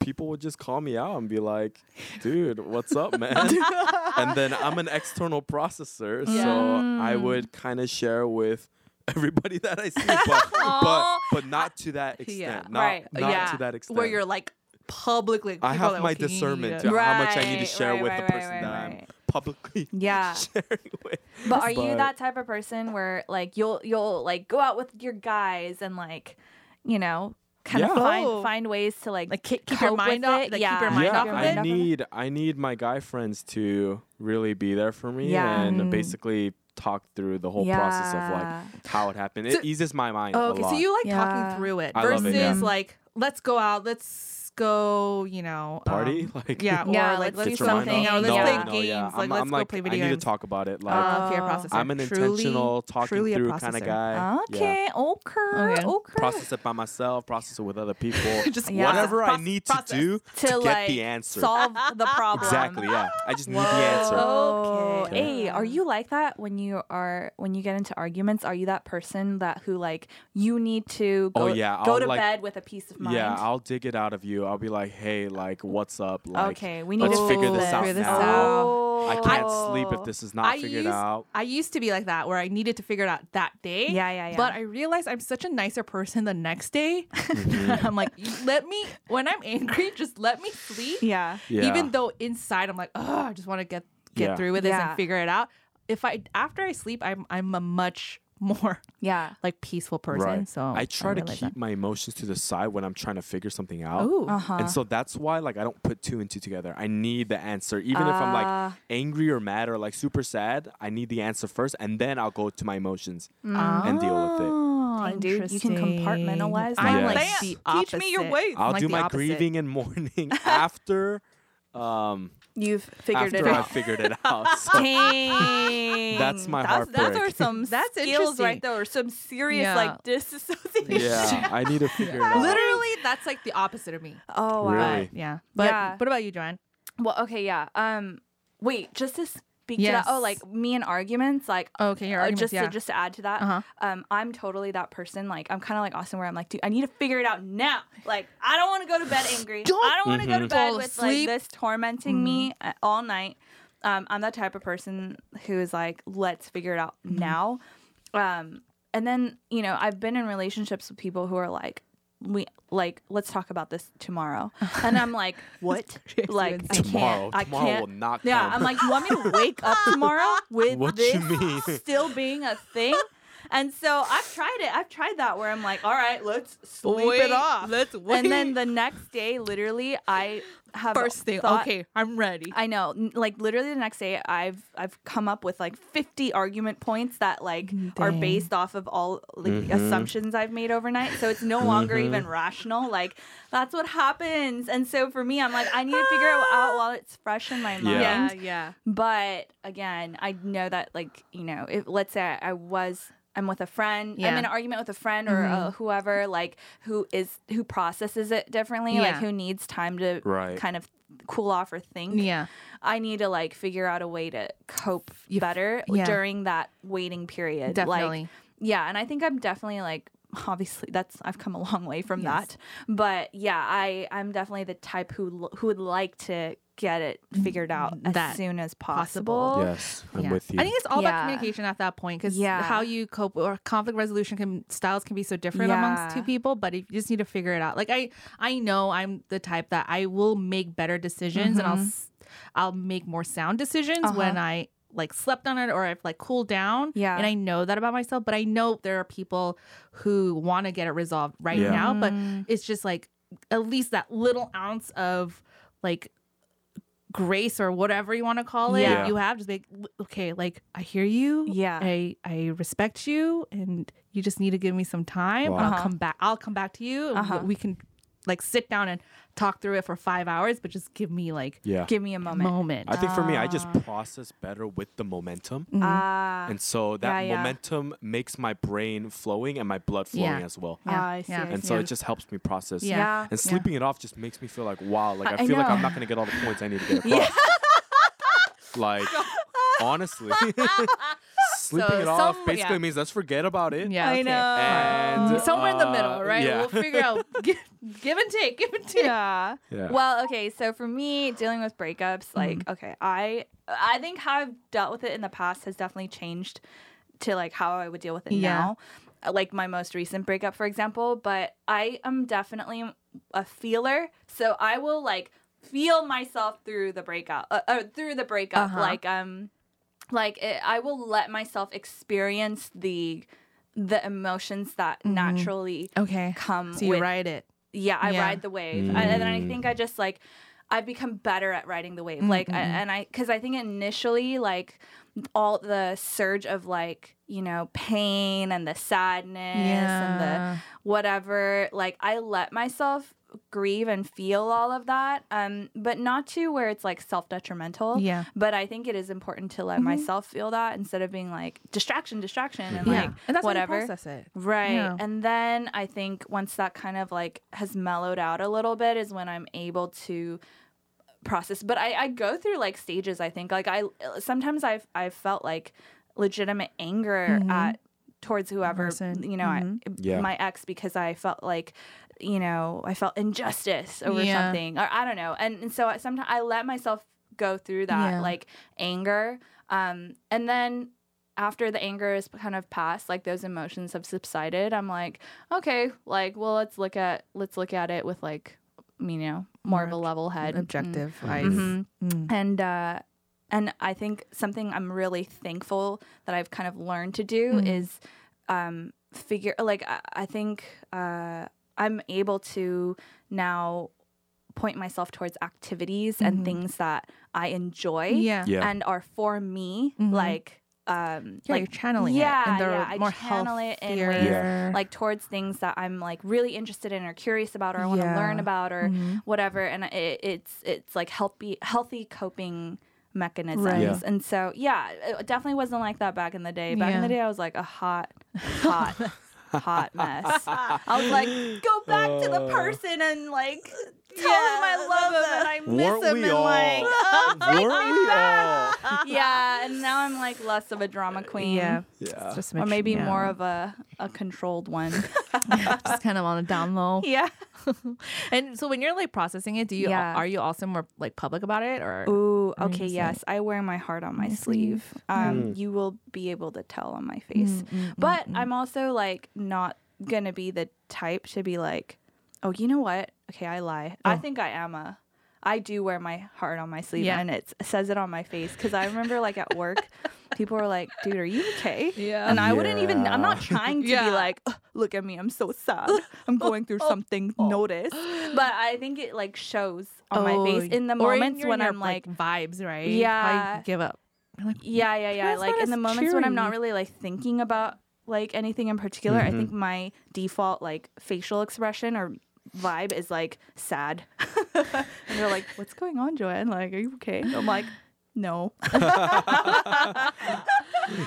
people would just call me out and be like, "Dude, what's up, man?" and then I'm an external processor, so I would kind of share with everybody that I see, but but, but not to that extent.
Yeah.
Not,
Right.
not
yeah,
to that extent.
where you're like publicly.
I have my discernment to how much I need to share
right,
with
right,
the person
right,
that
right,
I'm
right.
Publicly
Yeah.
sharing with.
But are you
But-
that type of person where like you'll you'll like go out with your guys and like, you know, kind of
Yeah.
find
Oh.
find ways to like
Like, keep- keep your
cope
mind
with
off-
it?
like, keep
yeah,
your mind
yeah,
off
your
of
I
mind off of it.
need I need my guy friends to really be there for me
Yeah.
and
Mm.
basically talk through the whole process of
Yeah.
like how it happened.
So-
it eases my mind
Oh,
a
okay,
lot.
so you like
Yeah.
talking through it
I love
versus
it, yeah.
like let's go out, let's go, you know,
Party?
um,
Like-
yeah, or
Yeah,
like
let's
let's
do
do
Get your mind
something,
off.
or let's
No,
play
no,
games,
yeah.
like
I'm,
let's
I'm
go
like,
play
I need to talk about it. Like
Uh, okay,
Oh.
processor.
I'm an
Truly-
intentional talking
truly
through kind of guy.
Okay, okay,
Okay.
okay.
Process it by myself, process it with other people.
Just
Yeah.
Whatever I need to
process.
do
to,
to,
like
get the answer.
solve the problem.
Exactly, yeah. I just need the answer.
Oh,
Okay.
hey, are you like that when you are when you get into arguments? Are you that person that who like you need to go,
Oh, yeah,
go
I'll,
to
like-
bed with a peace of mind?
Yeah, I'll dig it out of you. I'll be like, hey, like, what's up? Like,
okay, we need
let's
to
figure this out
this
now.
Oh.
I can't sleep if this is not
I
figured
used,
out.
I used to be like that where I needed to figure it out that day.
Yeah, yeah, yeah.
But I realized I'm such a nicer person the next day.
Mm-hmm.
I'm like, let me when I'm angry, just let me sleep.
yeah.
Yeah.
Even though inside I'm like, oh, I just want to get get
Yeah.
through with this
Yeah.
and figure it out. If I after I sleep, I'm I'm a much more
Yeah.
like peaceful person.
right.
So
I try to
realize
keep my emotions to the side when I'm trying to figure something out.
Ooh.
Uh-huh.
And so that's why like I don't put two and two together. I need the answer. Even if I'm like
Ah.
angry or mad or like super sad, I need the answer first and then I'll go to my emotions
Mm.
and deal with it.
Oh,
Dang, dude, you can compartmentalize
I'm
that.
like
Yes.
the
Teach me your
opposite.
ways.
I'll
like
do my
opposite.
grieving and mourning after um
You've figured
after
it
I
out.
figured it out. So
Dang.
That's my
that's, Those
heartbreak.
are some
That's
skills
interesting.
right there. Or some serious
Yeah.
like disassociation.
yeah, I need to figure it out.
Literally, that's like the opposite of me.
Oh wow.
Really?
But, yeah. But
Yeah.
what about you, Joanne?
Well, okay, yeah. Um, wait, just to speak to that. Oh, like me and arguments, like.
Okay, your
uh,
arguments,
just
yeah.
to, just to add to that,
Uh-huh.
um, I'm totally that person. Like I'm kind of like Austin, where I'm like, dude, I need to figure it out now. Like I don't want to go to bed angry. I don't want to go to bed
Fall
with like this tormenting me uh, all night. Um, I'm that type of person who is like, let's figure it out now. Um, and then you know, I've been in relationships with people who are like, we like, let's talk about this tomorrow, and I'm like, what? like I
Tomorrow,
can't. I
tomorrow
can't.
will not
Yeah,
come.
I'm like, you want me to wake up tomorrow with
What
this
you mean?
still being a thing? And so I've tried it. I've tried that where I'm like, all right, let's sleep
Wait,
it off.
let's
And then the next day, literally, I have
First thing,
thought-
okay, I'm ready.
I know, like literally the next day, I've I've come up with like 50 argument points that like are based off of all like
Mhm.
assumptions I've made overnight. So it's no longer
Mhm.
even rational. Like that's what happens. And so for me, I'm like, I need to figure it out while it's fresh in my mind.
Yeah.
yeah, yeah.
But again, I know that like you know, if let's say I, I was. I'm with a friend. I'm in an argument with a friend or uh, whoever, like who is who processes it differently, like who needs time to
Right.
Kind of cool off or think.
Yeah.
I need to like figure out a way to cope
You
better
yeah.
during that waiting period.
Definitely.
Like, yeah, and I think I'm definitely like obviously that's I've come a long way from
Yes.
that. But yeah, I I'm definitely the type who who would like to get it figured out as
That
soon as
possible.
possible.
yes, I'm
Yeah.
with you.
I think it's all
Yeah.
about communication at that point because
Yeah.
how you cope or conflict resolution can styles can be so different amongst two people, but you just need to figure it out. Like I, I know I'm the type that I will make better decisions and I'll, s- I'll make more sound decisions when
Uh-huh.
I like slept on it or I've like cooled down.
Yeah.
and I know that about myself, but I know there are people who want to get it resolved right
Yeah.
now, but
Mm.
it's just like at least that little ounce of like grace or whatever you want to call it
Yeah.
you have just like okay like i hear you
Yeah.
i i respect you and you just need to give me some time
Wow.
i'll
Uh-huh.
come back i'll come back to you
Uh-huh.
we can like sit down and talk through it for five hours but just give me like
yeah.
Give me a
a
moment.
moment
I think for me, I just
Ah.
process better with the momentum.
Ah,
And so that
yeah, yeah.
momentum makes my brain flowing and my blood flowing
Yeah.
as well.
Yeah,
Ah, I see,
yeah.
I
And
see.
so it just helps me process.
Yeah.
yeah.
And sleeping it off just makes me feel like, wow, like I,
I
feel like I'm not going to get all the points I need to get across. like, honestly, sleeping
So
it off
some-
basically
yeah.
means let's forget about it.
yeah
I
okay.
know.
And
somewhere in the
uh,
middle right
Yeah.
we'll figure out give, give and take give and take
yeah.
Yeah.
Well, okay, so for me, dealing with breakups, like,
Mm-hmm.
okay, I I think how I've dealt with it in the past has definitely changed to like how I would deal with it
Yeah.
now. Uh, Like my most recent breakup, for example, but I am definitely a feeler, so I will like feel myself through the breakup, uh, uh, through the breakup,
Uh-huh.
like um, like it, I will let myself experience the the emotions that naturally
okay
come
so you
with
write it
yeah, I
Yeah.
ride the wave, and, and then I
Mm.
think I just like I've become better at riding the wave. Like, I, and I because I think initially like all the surge of like you know pain and the sadness and the whatever, like I let myself grieve and feel all of that, um, but not to where it's like self detrimental.
yeah
But I think it is important to let mm-hmm. myself feel that instead of being like distraction, distraction, and
yeah
like
and that's
whatever.
how process it
Right.
Yeah.
And then I think once that kind of like has mellowed out a little bit is when I'm able to process. But I, I go through like stages, I think. Like I sometimes I've I've felt like legitimate anger mm-hmm. at towards whoever
Person.
you know I, mm-hmm.
Yeah.
my ex because I felt like you know I felt injustice over
Yeah.
something or I don't know and, and so sometimes I let myself go through that
Yeah.
like anger um and then after the anger is kind of passed like those emotions have subsided i'm like okay like well let's look at let's look at it with like you know more, of a level head
objective eyes
Mhm.
Mm.
and uh and i think something i'm really thankful that i've kind of learned to do
Mm.
is um, figure like I, I think uh, I'm able to now point myself towards activities and things that I enjoy
Mm-hmm. Yeah.
Yeah.
and are for me
Mhm.
like um
Yeah,
like
you're channeling
yeah,
it. And they're
yeah, I
more
channel it in ways
Yeah.
like towards things that I'm like really interested in or curious about or I want to
Yeah.
learn about or
Mhm.
whatever and it, it's it's like healthy healthy coping mechanisms
Right.
Yeah.
and so yeah it definitely wasn't like that back in the day back in the day I was like a hot hot hot mess. I was like go back to the
Uh,
person and like tell
Yeah,
him I
I
love
love
him and I miss
Weren't
him
we
and
all?
like
Weren't we all?
yeah and now I'm like less of a drama queen
Yeah.
Yeah.
Just
or maybe more of a, a controlled one.
just kind of on a down low.
yeah.
And so when you're like processing it, do you
Yeah.
are you also more like public about it or
Ooh,
What do you
okay,
say?
yes. I wear my heart on my
My
sleeve.
sleeve.
Um,
Mm.
You will be able to tell on my face.
Mm, mm,
But
mm, mm.
I'm also like not going to be the type to be like, oh, you know what? Okay, I lie. I
Oh.
think I am a. I do wear my heart on my sleeve
Yeah.
and it says it on my face because I remember like at work, people were like, dude, are you okay?
Yeah.
And I wouldn't even, I'm not trying to
Yeah.
be like, look at me, I'm so sad. I'm going through something, notice. But I think it like shows on my face in the
Oh,
moments
you're
when
your,
I'm like,
vibes, right?
Yeah.
you give up. Like,
yeah, yeah, yeah. Like in the
as
moments when I'm not really like thinking about like anything in particular, I
Mhm.
think my default like facial expression or vibe is like sad. and they're like, "What's going on, Joanne? Like, are you okay?" I'm like, "No."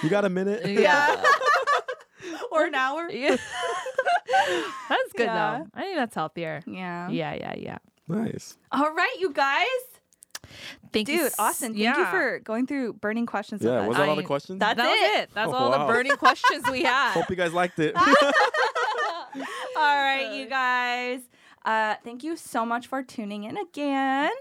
You got a minute?
Yeah. or an hour.
Yeah. that's good
Yeah.
though. I think that's healthier.
Yeah.
Yeah, yeah, yeah.
Nice.
All right, you guys.
Thank you,
Dude, Austin, thank you for going through burning questions
Yeah.
with
Was
us.
that all the questions?
That's
that
it.
it. That's
Oh,
all the burning questions we had.
Hope you guys liked it.
All right, you uh. guys. Uh, thank you so much for tuning in again.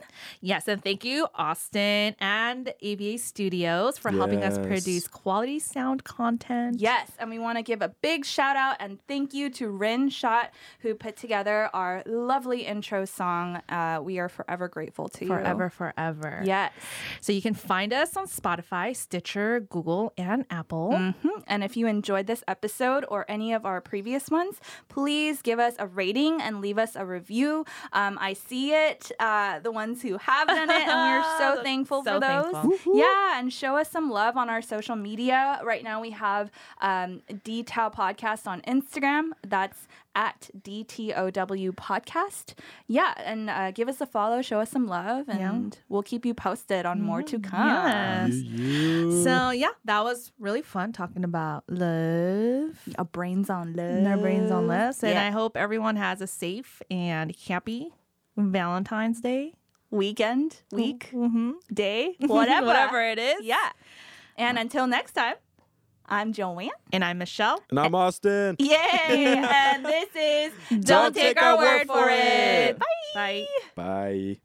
Yes, and thank you, Austin and AVA Studios, for helping us produce quality sound content.
Yes, and we want to give a big shout out and thank you to Rin Shot who put together our lovely intro song. Uh, we are forever grateful to
Forever,
you.
forever. Forever.
Yes.
So you can find us on Spotify, Stitcher, Google, and Apple.
Mhm. And if you enjoyed this episode or any of our previous ones, please give us a rating and leave us a review. Um, I see it, uh, the ones who have done it, and we're so thankful
so
for those.
thankful.
Yeah, and show us some love on our social media. Right now, we have um, DTOW Podcast on Instagram. That's at DTOW Podcast. Yeah, and uh, give us a follow, show us some love, and
Yeah.
we'll keep you posted on more to come.
Yes.
You.
So yeah, that was really fun talking about love.
Our brains on love.
and our brains on less. And
Yeah.
I hope everyone has a safe and happy Valentine's Day.
weekend, week,
Mm-hmm.
day, whatever.
Whatever it is.
Yeah. And until next time, I'm Joanne.
And I'm Michelle.
And I'm Austin.
Yay! and this is
Don't take our word for it.
Bye.
Bye.
Bye.